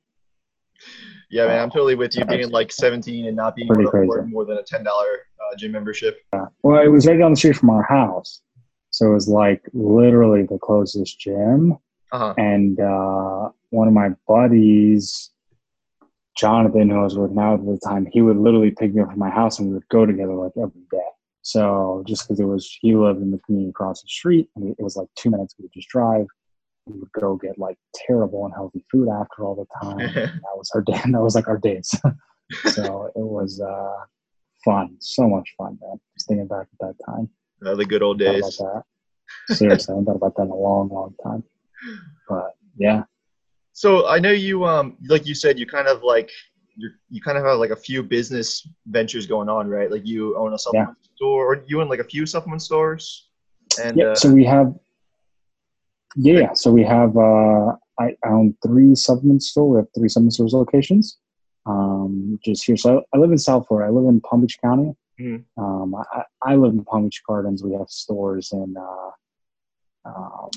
Yeah, man, I'm totally with you. Being like 17 and not being able to afford more than a $10 uh, gym membership. Yeah. Well, it was right down the street from our house, so it was like literally the closest gym. Uh-huh. and uh, one of my buddies, Jonathan, who I was with now at the time, he would literally pick me up from my house and we would go together like every day. So just because it was, he lived in the community across the street, and it was like two minutes we would just drive. We would go get like terrible unhealthy food after all the time. that was our day. That was like our days. so it was uh, fun, so much fun, man. Just thinking back at that time. The good old days. Seriously, I haven't thought about that in a long, long time. But yeah, So I know you, um, like you said, you kind of like you you kind of have like a few business ventures going on, right? Like you own a supplement store, or you own like a few supplement stores, and yeah. uh, so we have, yeah. So we have. Uh, I own three supplement stores. We have three supplement stores locations. Um, just here. So I, I live in South Florida. I live in Palm Beach County. Mhm. Um, I, I live in Palm Beach Gardens. We have stores in uh, um,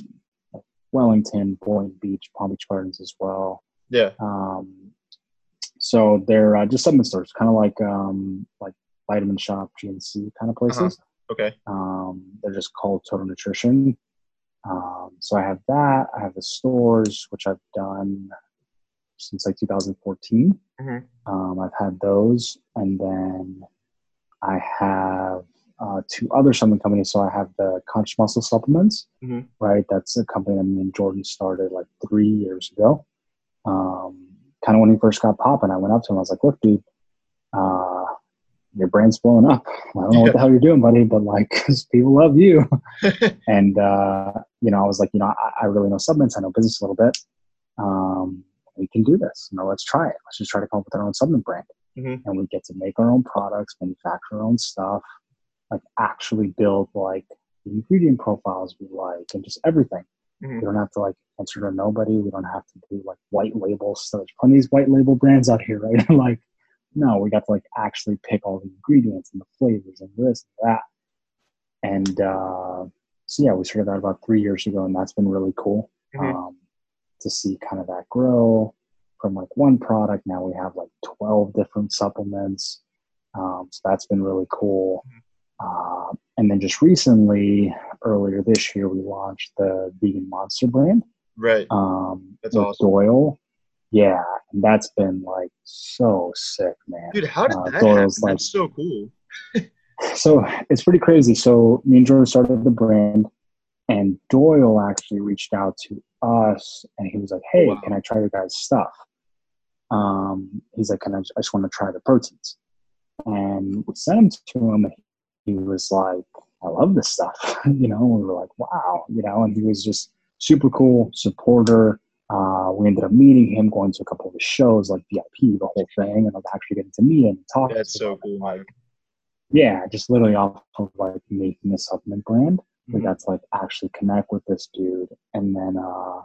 Wellington, Boynton Beach, Palm Beach Gardens as well. yeah, Um, so they're uh, just supplement stores, kind of like um, like Vitamin Shoppe, GNC kind of places. okay, Um, they're just called Total Nutrition. Um, so I have that. I have the stores, which I've done since like 2014. Mhm. Um, I've had those, and then I have uh, two other supplement companies. So I have the Conscious Muscle Supplements, Mhm. right? That's a company that me and Jordan started like three years ago. Um, kind of when he first got popping, I went up to him. I was like, "Look, dude, uh, your brand's blowing up. I don't know what the hell you're doing, buddy, but like, 'cause people love you." and uh, you know, I was like, you know, I, I really know supplements. I know business a little bit. Um, we can do this. You know, let's try it. Let's just try to come up with our own supplement brand. mm-hmm. and we get to make our own products, manufacture our own stuff, like actually build like the ingredient profiles we like and just everything. Mm-hmm. We don't have to like answer to nobody. We don't have to do like white label stuff. There's plenty of these white label brands out here, right? like, no, we got to like actually pick all the ingredients and the flavors and this and that. And uh, so yeah, we started that about three years ago, and that's been really cool mm-hmm. um, to see kind of that grow from like one product. Now we have like twelve different supplements, um, so that's been really cool. Mm-hmm. Uh, and then just recently, earlier this year, we launched the Vegan Monster brand. Right. Um, that's awesome. Doyle. Yeah, and that's been like so sick, man. Dude, how did uh, that happen? Like, that's so cool. so it's pretty crazy. So me and Jordan started the brand, and Doyle actually reached out to us, and he was like, "Hey, wow. can I try your guys' stuff?" Um, he's like, "Can I? I just want to try the proteins." And we sent them to him. He was like, "I love this stuff," you know. we were like, "Wow," you know. And he was just super cool supporter. Uh, we ended up meeting him, going to a couple of his shows, like VIP, the whole thing, and like actually getting to meet him and talk. That's so cool. Like, yeah, just literally off of like making a supplement brand. Mm-hmm. We got to like actually connect with this dude. And then uh,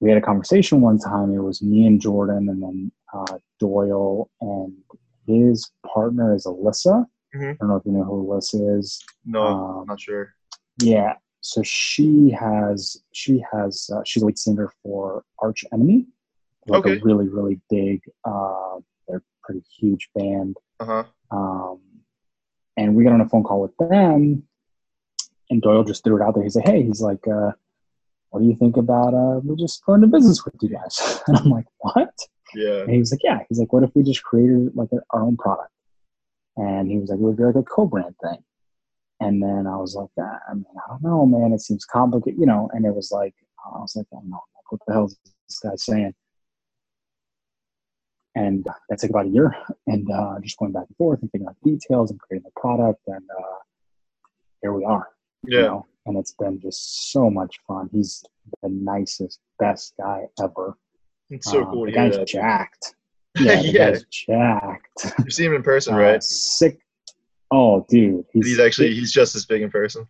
we had a conversation one time. It was me and Jordan, and then uh, Doyle and his partner is Alyssa. Mm-hmm. I don't know if you know who Alyssa is. No, um, not sure. Yeah, so she has she has uh, she's a lead singer for Arch Enemy, like okay. a really really big, uh, they're pretty huge band. Uh-huh. Um, and we got on a phone call with them, and Doyle just threw it out there. He's like, "Hey, he's like, uh, what do you think about uh, we just going to business with you guys?" And I'm like, "What?" Yeah. And he was like, "Yeah." He's like, "What if we just created like our own product?" And he was like, "It would be like a co-brand thing." And then I was like, ah, I mean, I don't know, man. It seems complicated, you know. And it was like, I was like, I don't know, like, what the hell is this guy saying? And that took about a year, and uh, just going back and forth and figuring out details and creating the product, and uh, here we are. Yeah. You know? And it's been just so much fun. He's the nicest, best guy ever. It's so um, cool. The guy's that. jacked. Yeah, the yeah. guy's jacked. You've seen him in person, uh, right? Sick. Oh, dude. He's, he's actually he's just as big in person.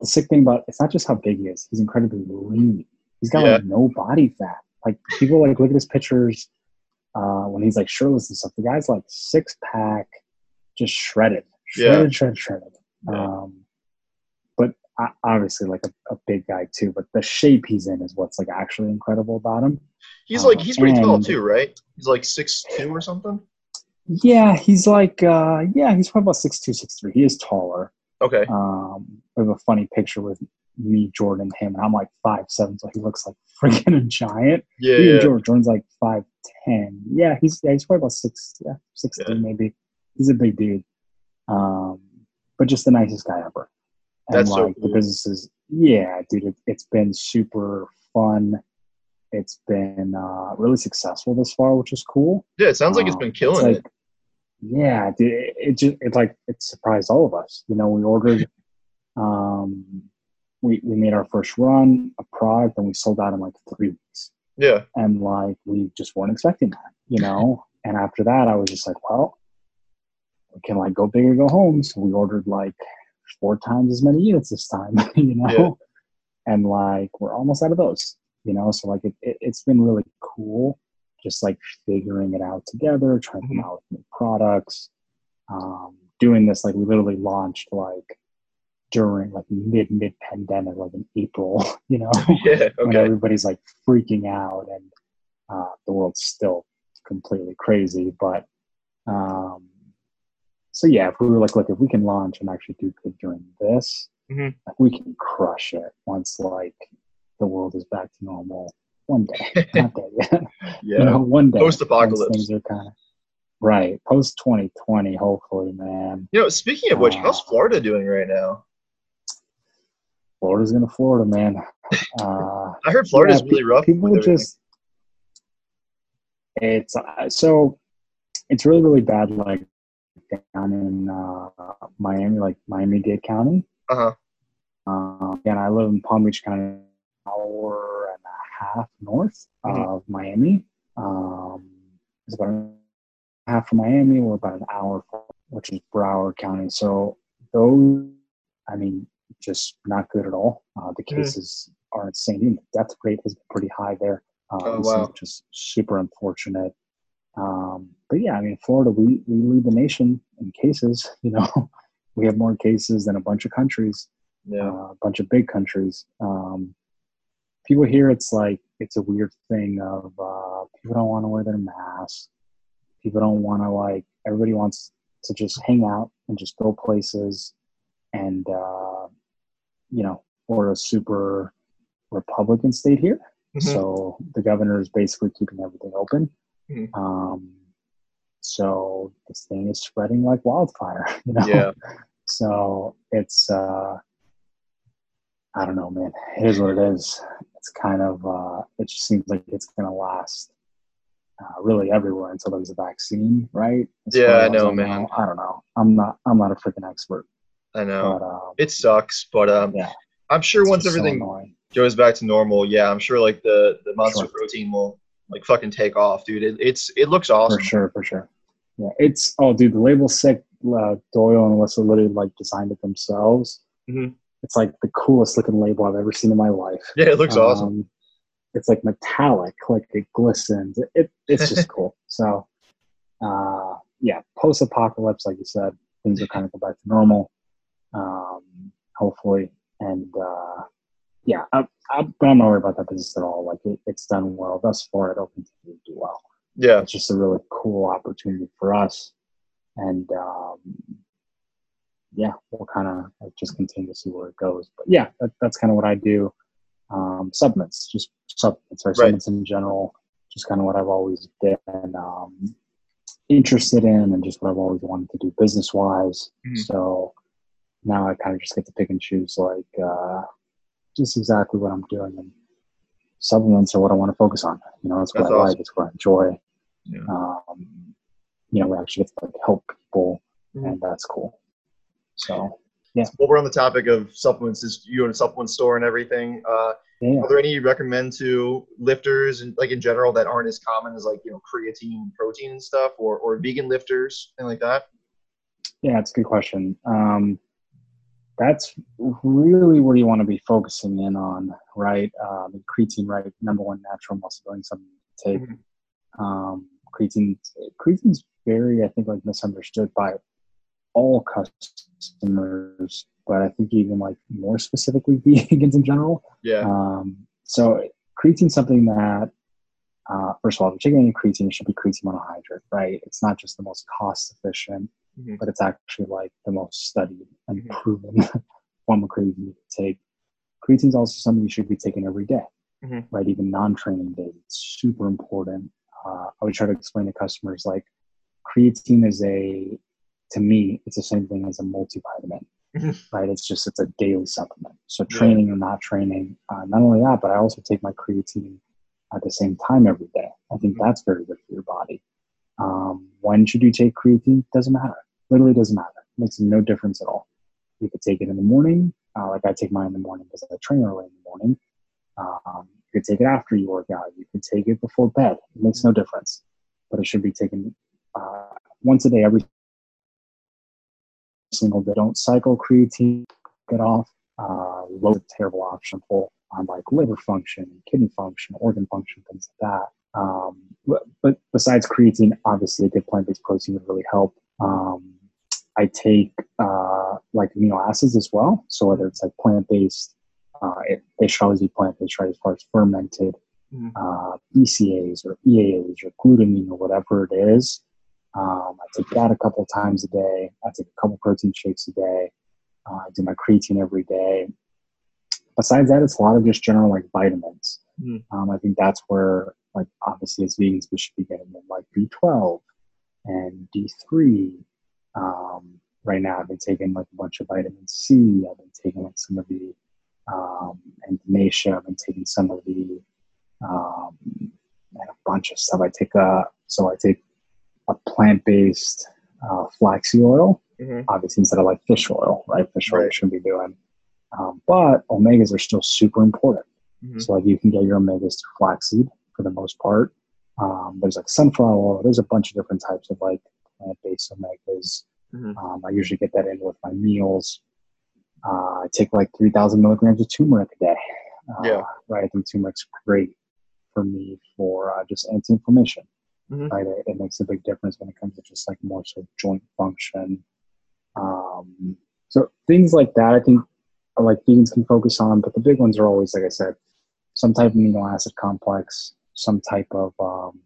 The sick thing about it's not just how big he is; he's incredibly lean. He's got yeah. like no body fat. Like people like look at his pictures uh, when he's like shirtless and stuff. The guy's like six pack, just shredded, shredded, yeah. shredded, shredded. Yeah. Um, but obviously like a, a, big guy too. But the shape he's in is what's like actually incredible about him. He's like he's pretty and, tall too, right? He's like six two or something. Yeah, he's like uh, yeah, he's probably about six two, six three. He is taller. Okay. Um, we have a funny picture with me, Jordan, him, and I'm like five seven, so he looks like freaking a giant. Yeah, yeah. Jordan, Jordan's like five ten. Yeah, he's yeah, he's probably about six, yeah, six yeah. maybe. He's a big dude. Um, but just the nicest guy ever. And That's like so cool. the businesses, yeah, dude, it, it's been super fun. It's been uh, really successful this far, which is cool. Yeah, it sounds like it's been killing it's like, it. Yeah, it, it just it like it surprised all of us. You know, we ordered, um, we we made our first run, a product, and we sold out in like three weeks. Yeah, and like we just weren't expecting that, you know. and after that, I was just like, well, we can like go big or go home. So we ordered like four times as many units this time, you know. Yeah. And like we're almost out of those you know so like it, it, has been really cool just like figuring it out together trying to come mm-hmm. out with new products um, doing this like we literally launched like during like mid mid pandemic like in april you know yeah, okay. when everybody's like freaking out and uh, the world's still completely crazy but um, so yeah if we were like look if we can launch and actually do good during this mm-hmm. like, we can crush it once like the world is back to normal one day. Not there yet. yeah. You know, one day. Post apocalypse. Things are kind of right. Post 2020, hopefully, man. You know, speaking of which, uh, how's Florida doing right now? Florida's gonna Florida, man. Uh, I heard Florida's yeah, really rough. People just it's uh, so it's really really bad like down in uh, Miami, like Miami Dade County. Uh huh. Uh, and I live in Palm Beach County, hour and a half north mm-hmm. of Miami. Um, it's about half from Miami. We're about an hour, from, which is Broward County. So those, I mean, just not good at all. Uh, the hmm. cases mm. are insane. The death rate has been pretty high there. Um, oh, wow. Just super unfortunate. Um, but yeah, I mean, Florida, we, we lead the nation in cases. You know, we have more cases than a bunch of countries, yeah. Uh, a bunch of big countries. Um, people here, it's like it's a weird thing of uh, people don't want to wear their masks. People don't want to like. Everybody wants to just hang out and just go places, and uh, you know, we're a super Republican state here, mm-hmm. so the governor is basically keeping everything open. Mm-hmm. Um, so this thing is spreading like wildfire, you know. Yeah. so it's uh, I don't know, man. It is what it is. It's kind of uh, it just seems like it's gonna last uh, really everywhere until there's a vaccine, right? As yeah, I know, I man. Know, I don't know. I'm not. I'm not a freaking expert. I know. But, um, it sucks, but um, yeah. I'm sure once everything so goes back to normal, yeah, I'm sure like the the monster sure. protein will like fucking take off, dude. It, it's it looks awesome. For sure, for sure. Yeah, it's oh, dude, the label's sick. Uh, Doyle and Alyssa literally like designed it themselves. Mm-hmm. It's like the coolest looking label I've ever seen in my life. Yeah, it looks um, awesome. It's like metallic, like it glistens. It, it it's just cool. So, uh, yeah, post apocalypse, like you said, things are kind of go back to normal. Um, hopefully, and uh, yeah, I, I, but I'm not worried about that business at all. Like it, it's done well thus far. I don't continue to do well. Yeah, it's just a really cool opportunity for us, and um, yeah, we'll kind of just continue to see where it goes. But yeah, that, that's kind of what I do. Um, supplements, just supplements, or right. supplements in general, just kind of what I've always been um, interested in, and just what I've always wanted to do business wise. Mm-hmm. So now I kind of just get to pick and choose like uh, just exactly what I'm doing and supplements are what I want to focus on. You know, it's what That's I awesome. like, it's what I enjoy. Yeah. Um, you know, we actually get to like, help people, mm-hmm. and that's cool. So, yeah. Well, we're on the topic of supplements. Is you own a supplement store and everything? Uh, yeah. Are there any you recommend to lifters and like in general that aren't as common as like you know creatine, protein, and stuff, or or vegan lifters, and like that? Yeah, it's a good question. Um, that's really where you want to be focusing in on, right? Um, creatine, right? Number one natural muscle building something to take. Mm-hmm. Um, creatine, creatine's very, I think, like misunderstood by all customers, but I think even like more specifically vegans in general. Yeah. Um, so creatine something that, uh, first of all, if you're taking any creatine, it should be creatine monohydrate, right? It's not just the most cost efficient mm-hmm. but it's actually like the most studied and mm-hmm. proven form of creatine you can take. Creatine is also something you should be taking every day, mm-hmm. right? Even non-training days, it's super important. Uh, I would try to explain to customers like creatine is a, to me, it's the same thing as a multivitamin, mm-hmm. right? It's just it's a daily supplement. So training yeah. or not training, uh, not only that, but I also take my creatine at the same time every day. I think mm-hmm. that's very good for your body. Um, when should you take creatine? Doesn't matter. Literally doesn't matter. It makes no difference at all. You could take it in the morning, uh, like I take mine in the morning because I train early in the morning. Um, you could take it after you work out. You could take it before bed. It makes no difference. But it should be taken uh, once a day, every single day. Don't cycle creatine. Get off. Uh, low terrible option for on like liver function, kidney function, organ function, things like that. Um, but, besides creatine, obviously a good plant-based protein would really help. Um, I take uh, like amino acids as well. So whether it's like plant-based, uh, it, they should always be plant-based, right? As far as fermented mm-hmm. uh, BCAAs or EAAs or glutamine or whatever it is. Um, I take that a couple times a day. I take a couple protein shakes a day. Uh, I do my creatine every day. Besides that, it's a lot of just general like vitamins. Mm-hmm. Um, I think that's where like obviously as vegans we should be getting them like B12 and D3. Um, right now I've been taking like a bunch of vitamin C. I've been taking like some of the um, echinacea. I've been taking some of the um, and a bunch of stuff. I take a so I take a plant-based uh, flaxseed oil, mm-hmm. obviously instead of like fish oil, right? Fish oil right. shouldn't be doing. Um, but omegas are still super important. Mm-hmm. So like you can get your omegas through flaxseed for the most part. Um, there's like sunflower oil. There's a bunch of different types of like plant-based omegas. Mm-hmm. Um, I usually get that in with my meals. Uh, I take like 3,000 milligrams of turmeric a day. Uh, yeah. Right. I think turmeric's great for me for uh, just anti-inflammation. Mm-hmm. Right. It, it, makes a big difference when it comes to just like more sort of joint function. Um, so things like that, I think, like vegans can focus on, but the big ones are always, like I said, some type of amino acid complex, some type of um,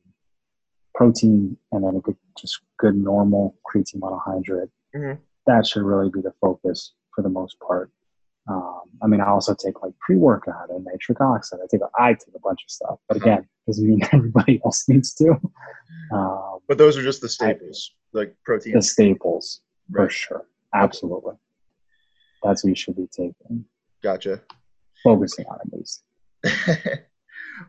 protein, and then a good, just good normal creatine monohydrate. Mm-hmm. That should really be the focus for the most part. Um, I mean, I also take like pre-workout and nitric oxide. I take a, I take a bunch of stuff, but uh-huh. again, doesn't mean everybody else needs to. Um, but those are just the staples, I, like protein. The staples, right. for sure, absolutely. That's what you should be taking. Gotcha. Focusing on at least.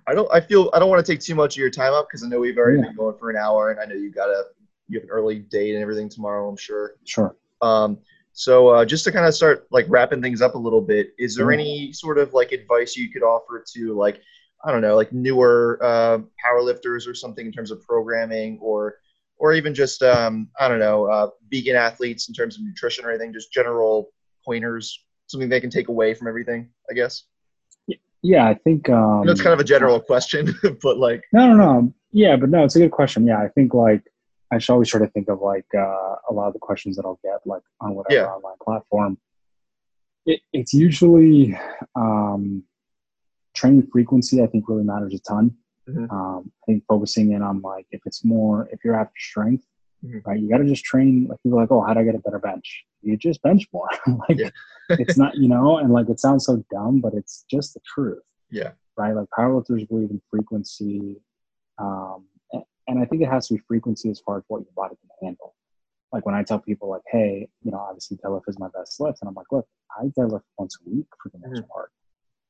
I don't. I feel I don't want to take too much of your time up because I know we've already yeah. been going for an hour, and I know you got a you have an early date and everything tomorrow. I'm sure. Sure. Um, so uh, just to kind of start like wrapping things up a little bit, is there mm-hmm. any sort of like advice you could offer to like I don't know like newer uh, powerlifters or something in terms of programming or or even just um, I don't know uh, vegan athletes in terms of nutrition or anything, just general pointers, something they can take away from everything, I guess. Yeah, I think um, that's kind of a general question, but like no, no, no. Yeah, but no, it's a good question. Yeah, I think like I should always try to think of like uh, a lot of the questions that I'll get like on whatever yeah. online platform. It, it's usually um, training frequency. I think really matters a ton. Mm-hmm. Um, I think focusing in on like if it's more if you're after strength, mm-hmm. right? You got to just train. Like people are like, oh, how do I get a better bench? You just bench more. like it's not you know, and like it sounds so dumb, but it's just the truth. Yeah. Right. Like powerlifters believe in frequency. Um, and I think it has to be frequency as far as what your body can handle. Like when I tell people, like, hey, you know, obviously deadlift is my best lift, and I'm like, look, I deadlift once a week for the most mm-hmm. part.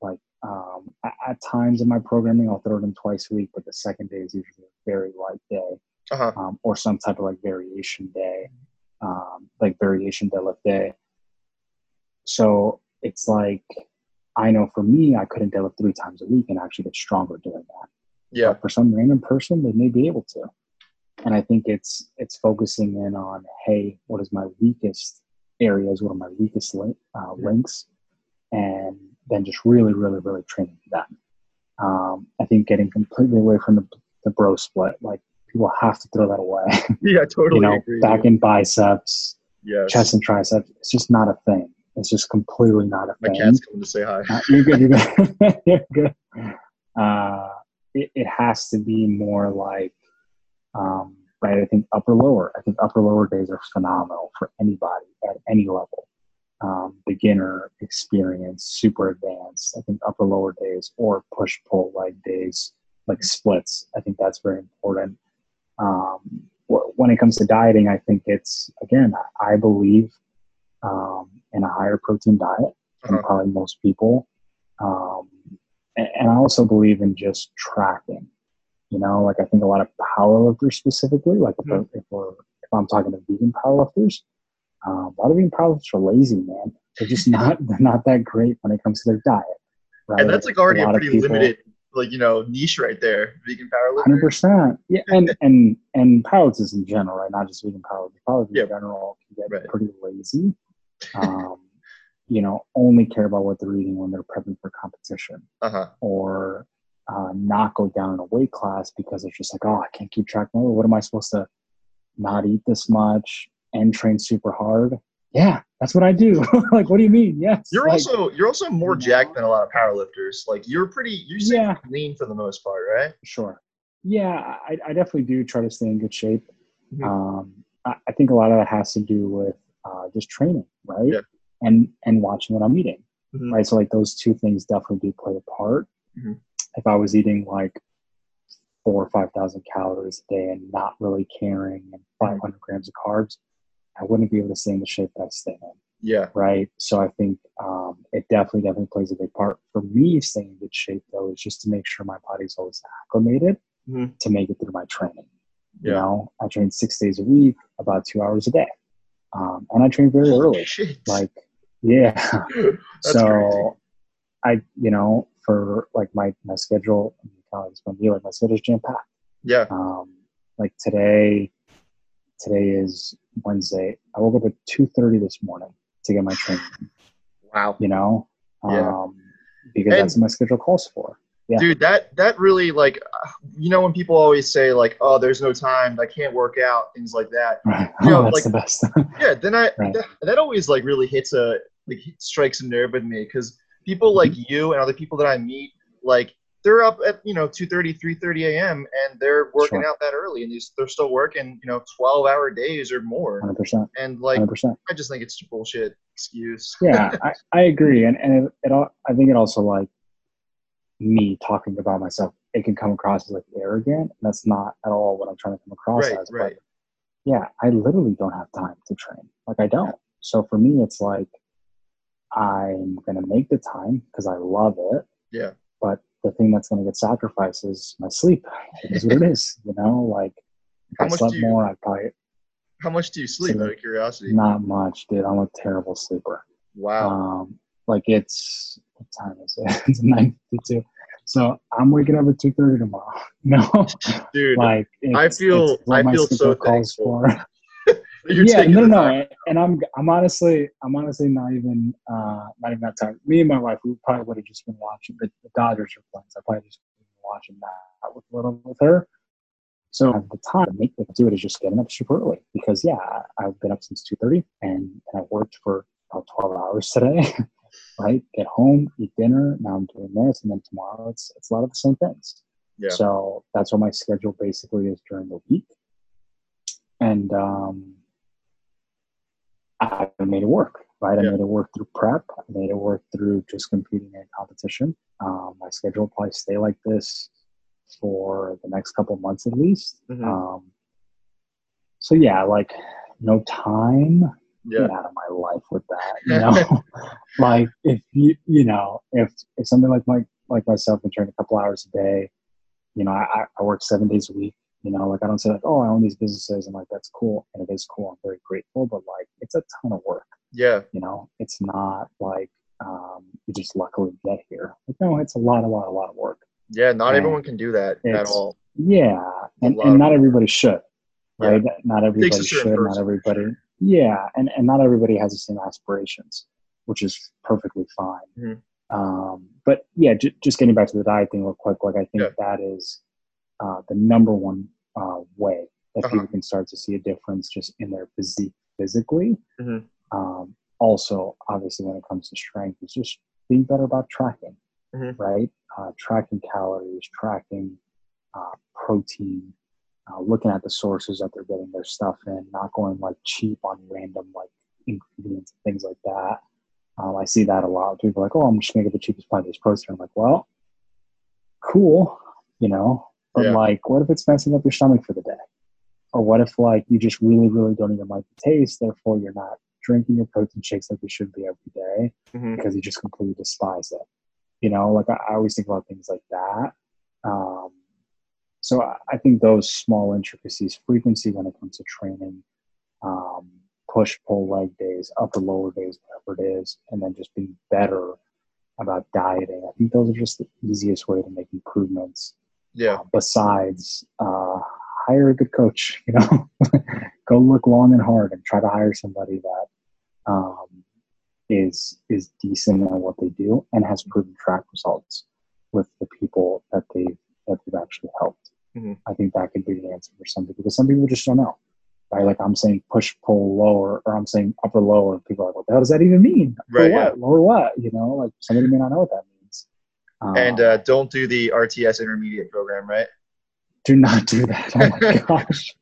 Like um, at, at, times in my programming, I'll throw it in twice a week, but the second day is usually a very light day, uh-huh. um, or some type of like variation day, um, like variation deadlift day. So it's like I know for me, I couldn't deadlift three times a week and actually get stronger doing that. Yeah. But for some random person, they may be able to. And I think it's it's focusing in on, hey, what is my weakest areas? What are my weakest link, uh, links? And then just really, really, really training them. Um, I think getting completely away from the, the bro split, like people have to throw that away. Yeah, totally. you know, agree, back in biceps, yes. chest and triceps. It's just not a thing. It's just completely not a My thing. My cat's coming to say hi. Uh, you're good. You're good. you're good. Uh, it, it has to be more like um, right i think upper lower i think upper lower days are phenomenal for anybody at any level. Um, beginner experience super advanced i think upper lower days or push pull leg days like splits i think that's very important. Um, when it comes to dieting i think it's again i believe um, in a higher protein diet than uh-huh. probably most people. Um, and I also believe in just tracking. You know, like I think a lot of powerlifters specifically, like if, mm-hmm. if we're if I'm talking to vegan powerlifters, um, a lot of vegan powerlifters are lazy, man. They're just not they're not that great when it comes to their diet. Right? And that's like already a, a pretty people, limited like you know niche right there, vegan powerlifters. Hundred percent, yeah, and and and powerlifters in general, right? Not just vegan powerlifters. Powerlifters yep. in general can get right. pretty lazy. Um, you know, only care about what they're eating when they're prepping for competition, uh-huh. or uh, not go down in a weight class because it's just like, oh, I can't keep track. of what am I supposed to not eat this much and train super hard? Yeah, that's what I do. like, what do you mean? Yes. You're like, also you're also more jacked than a lot of powerlifters. Like, you're pretty you're yeah. lean for the most part, right? Sure. Yeah, I, I definitely do try to stay in good shape. Mm-hmm. Um, I, I, think a lot of that has to do with uh, just training, right? Yeah and and watching what I'm eating. Mm-hmm. Right. So like those two things definitely do play a part. Mm-hmm. If I was eating like four or five thousand calories a day and not really caring and mm-hmm. 500 grams of carbs, I wouldn't be able to stay in the shape that I stay in. Yeah. Right. So I think um, it definitely definitely plays a big part for me staying in good shape though is just to make sure my body's always acclimated mm-hmm. to make it through my training. Yeah. You know, I train six days a week, about two hours a day, um, and I train very early. Shit. Like yeah. so crazy. I, you know, for like my, my schedule, explain to you, like my schedule's jam packed. Yeah. Um, like today, today is Wednesday. I woke up at two thirty this morning to get my training. Wow. You know, Yeah. um, because And- that's what my schedule calls for. Yeah. Dude, that that really like, you know, when people always say like, "Oh, there's no time, I can't work out," things like that. Right. You know, oh, that's like- the best. Yeah, then I Right. that, that always like really hits a like strikes a nerve with me because people like Mm-hmm. you and other people that I meet, like they're up at you know 2:30, 3:30 a.m. and they're working Sure. out that early and these, they're still working you know 12 hour days or more. Hundred percent. And like, Hundred percent. I just think it's a bullshit excuse. Yeah, I, I agree, and and it, it all, I think it also like me talking about myself. It can come across as like arrogant, and that's not at all what I'm trying to come across Right, as. but right. yeah, I literally don't have time to train. Like I don't. So for me, it's like I'm gonna make the time because I love it. Yeah. But the thing that's gonna get sacrificed is my sleep. It is what it is. You know, like if How I much slept you- more, I'd probably How much do you sleep? Out of curiosity. not much, dude. I'm a terrible sleeper. Wow. Um, like it's what time is it? it's nine fifty-two. So I'm waking up at two thirty tomorrow. No, Dude, like I feel- I feel so thankful. yeah, no, no, no, and I'm I'm honestly I'm honestly not even uh not even that tired. Me and my wife, we probably would have just been watching the, the Dodgers are playing. So I probably just been watching that with little with her. So at the time, to make the do it is just getting up super early because yeah, I've been up since two thirty and, and I worked for about twelve hours today. Right, get home, eat dinner. Now I'm doing this, and then tomorrow it's it's a lot of the same things. Yeah. So that's what my schedule basically is during the week. And um, I made it work, right? I Yeah. made it work through prep. I made it work through just competing in competition. Um, my schedule will probably stay like this for the next couple months at least. Mhm. Um, so yeah, like no time. Yeah. Get out of my life with that. You know, like if you you know if if somebody like my like myself can train a couple hours a day, you know, I, I work seven days a week. You know, like I don't say like, oh, I own these businesses, and like that's cool, and it is cool. I'm very grateful, but like it's a ton of work. Yeah. You know, it's not like um, you just luckily get here. Like, no, it's a lot, a lot, a lot of work. Yeah. Not Yeah. everyone can do that at all. Yeah, and, and not everybody should, Yeah. right? Not everybody should. Not person. everybody. Yeah, and and not everybody has the same aspirations, which is perfectly fine. Mhm. Um, but yeah, j- just getting back to the diet thing real quick. Like I think Yeah. that is uh, the number one uh, way that Uh-huh. people can start to see a difference just in their physique physically. Mhm. Um, also, obviously, when it comes to strength, is just being better about tracking, Mhm. right? Uh, tracking calories, tracking uh, protein, uh, looking at the sources that they're getting their stuff in, not going like cheap on random like ingredients and things like that. Um, I see that a lot. People are like, oh, I'm just gonna get the cheapest plant-based protein. I'm like, well, cool, you know, but Yeah. like, what if it's messing up your stomach for the day? Or what if like you just really, really don't even like the taste, therefore you're not drinking your protein shakes like you should be every day Mhm. because you just completely despise it. You know, like I, I always think about things like that. Um, so I, think those small intricacies, frequency when it comes to training, um, push, pull, leg days, upper, lower days, whatever it is, and then just being better about dieting. I think those are just the easiest way to make improvements. Yeah. Uh, besides, uh, hire a good coach. You know, go look long and hard and try to hire somebody that um, is is decent at what they do and has proven track results with the people that they that they've actually helped. Mhm. I think that could be the answer for some people because some people just don't know. Right? Like I'm saying push, pull, lower, or I'm saying upper, lower, and people are like, what the hell does that even mean? Right, what? Lower what? You know, like somebody may not know what that means. Um, And uh, don't do the RTS intermediate program, right? do not do that. Oh my gosh.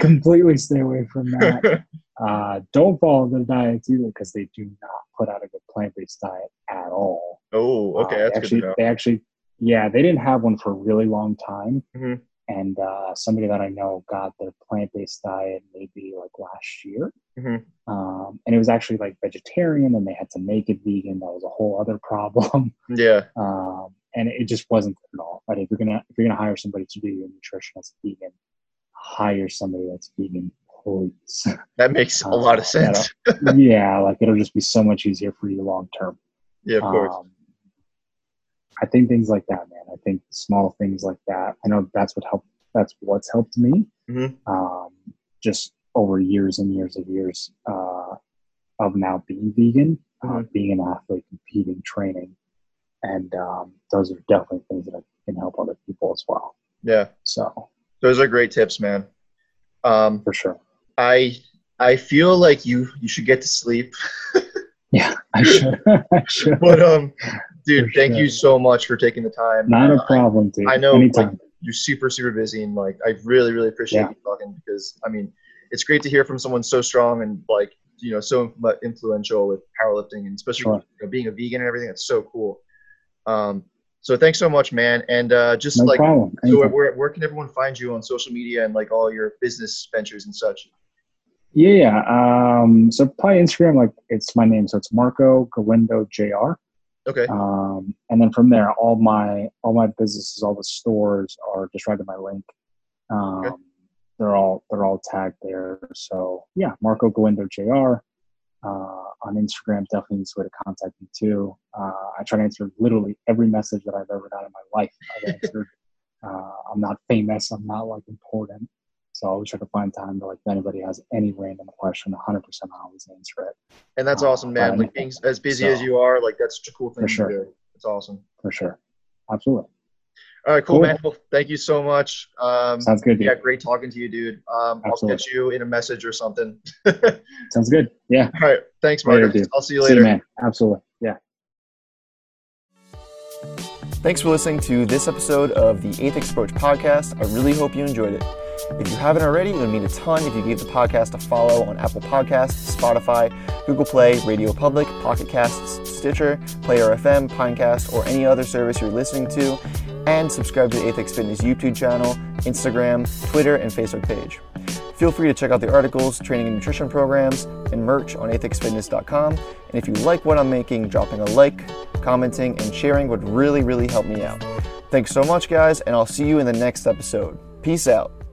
Completely stay away from that. Uh, don't follow the diets either because they do not put out a good plant-based diet at all. oh, okay, Uh, that's actually, good to know. they actually, yeah, they didn't have one for a really long time. Mhm. And uh, somebody that I know got their plant-based diet maybe like last year, Mhm. um, and it was actually like vegetarian, and they had to make it vegan. That was a whole other problem, Yeah, um, and it just wasn't good at all. Right? If you're gonna if you're gonna hire somebody to do your nutrition that's vegan, hire somebody that's vegan, please. that makes a Uh, lot of sense. yeah, like it'll just be so much easier for you long term. Yeah, of course. Um, I think things like that, man. I think small things like that. I know that's what helped. That's what's helped me. Mhm. Um, just over years and years of years uh, of now being vegan, uh, mm-hmm. uh, being an athlete, competing, training, and um, those are definitely things that can help other people as well. Yeah. So those are great tips, man. Um, For sure. I I feel like you you should get to sleep. yeah, I should. I should. But um, dude, thank sure. you so much for taking the time. Not a problem, dude. I know like, you're super super busy, and like I really really appreciate yeah. you talking because I mean it's great to hear from someone so strong and like you know so influential with powerlifting and especially sure. you know, being a vegan and everything. That's so cool. Um, so thanks so much, man. And uh, just no like, so where, where can everyone find you on social media and like all your business ventures and such? Yeah, um, so probably Instagram, like it's my name, so it's Marco Galindo Jr. Okay. Um, and then from there, all my all my businesses, all the stores are just right to my link. Um, okay. They're all they're all tagged there. So yeah, Marco Galindo Jr. Uh, on Instagram, definitely is a way to contact me too. Uh, I try to answer literally every message that I've ever got in my life. I've answered. uh, I'm not famous. I'm not like important. So I always try to find time to like if anybody has any random question, 100 percent I always answer it. And that's uh, awesome, man. Like being as busy so, as you are, like that's such a cool thing for sure. to do. It's awesome. For sure. Absolutely. All right, cool, cool, man. Well, thank you so much. Um, Sounds good. Dude. Yeah, great talking to you, dude. Um, I'll catch you in a message or something. Sounds good. Yeah. All right. Thanks, Mark. I'll see you later. See you, man. Absolutely. Yeah. Thanks for listening to this episode of the Aethix Approach podcast. I really hope you enjoyed it. If you haven't already, it would mean a ton if you gave the podcast a follow on Apple Podcasts, Spotify, Google Play, Radio Public, Pocket Casts, Stitcher, Player FM, Pinecast, or any other service you're listening to, and subscribe to the Aethix Fitness YouTube channel, Instagram, Twitter, and Facebook page. Feel free to check out the articles, training and nutrition programs, and merch on aethixfitness.com. And if you like what I'm making, dropping a like, commenting, and sharing would really, really help me out. Thanks so much, guys, and I'll see you in the next episode. Peace out.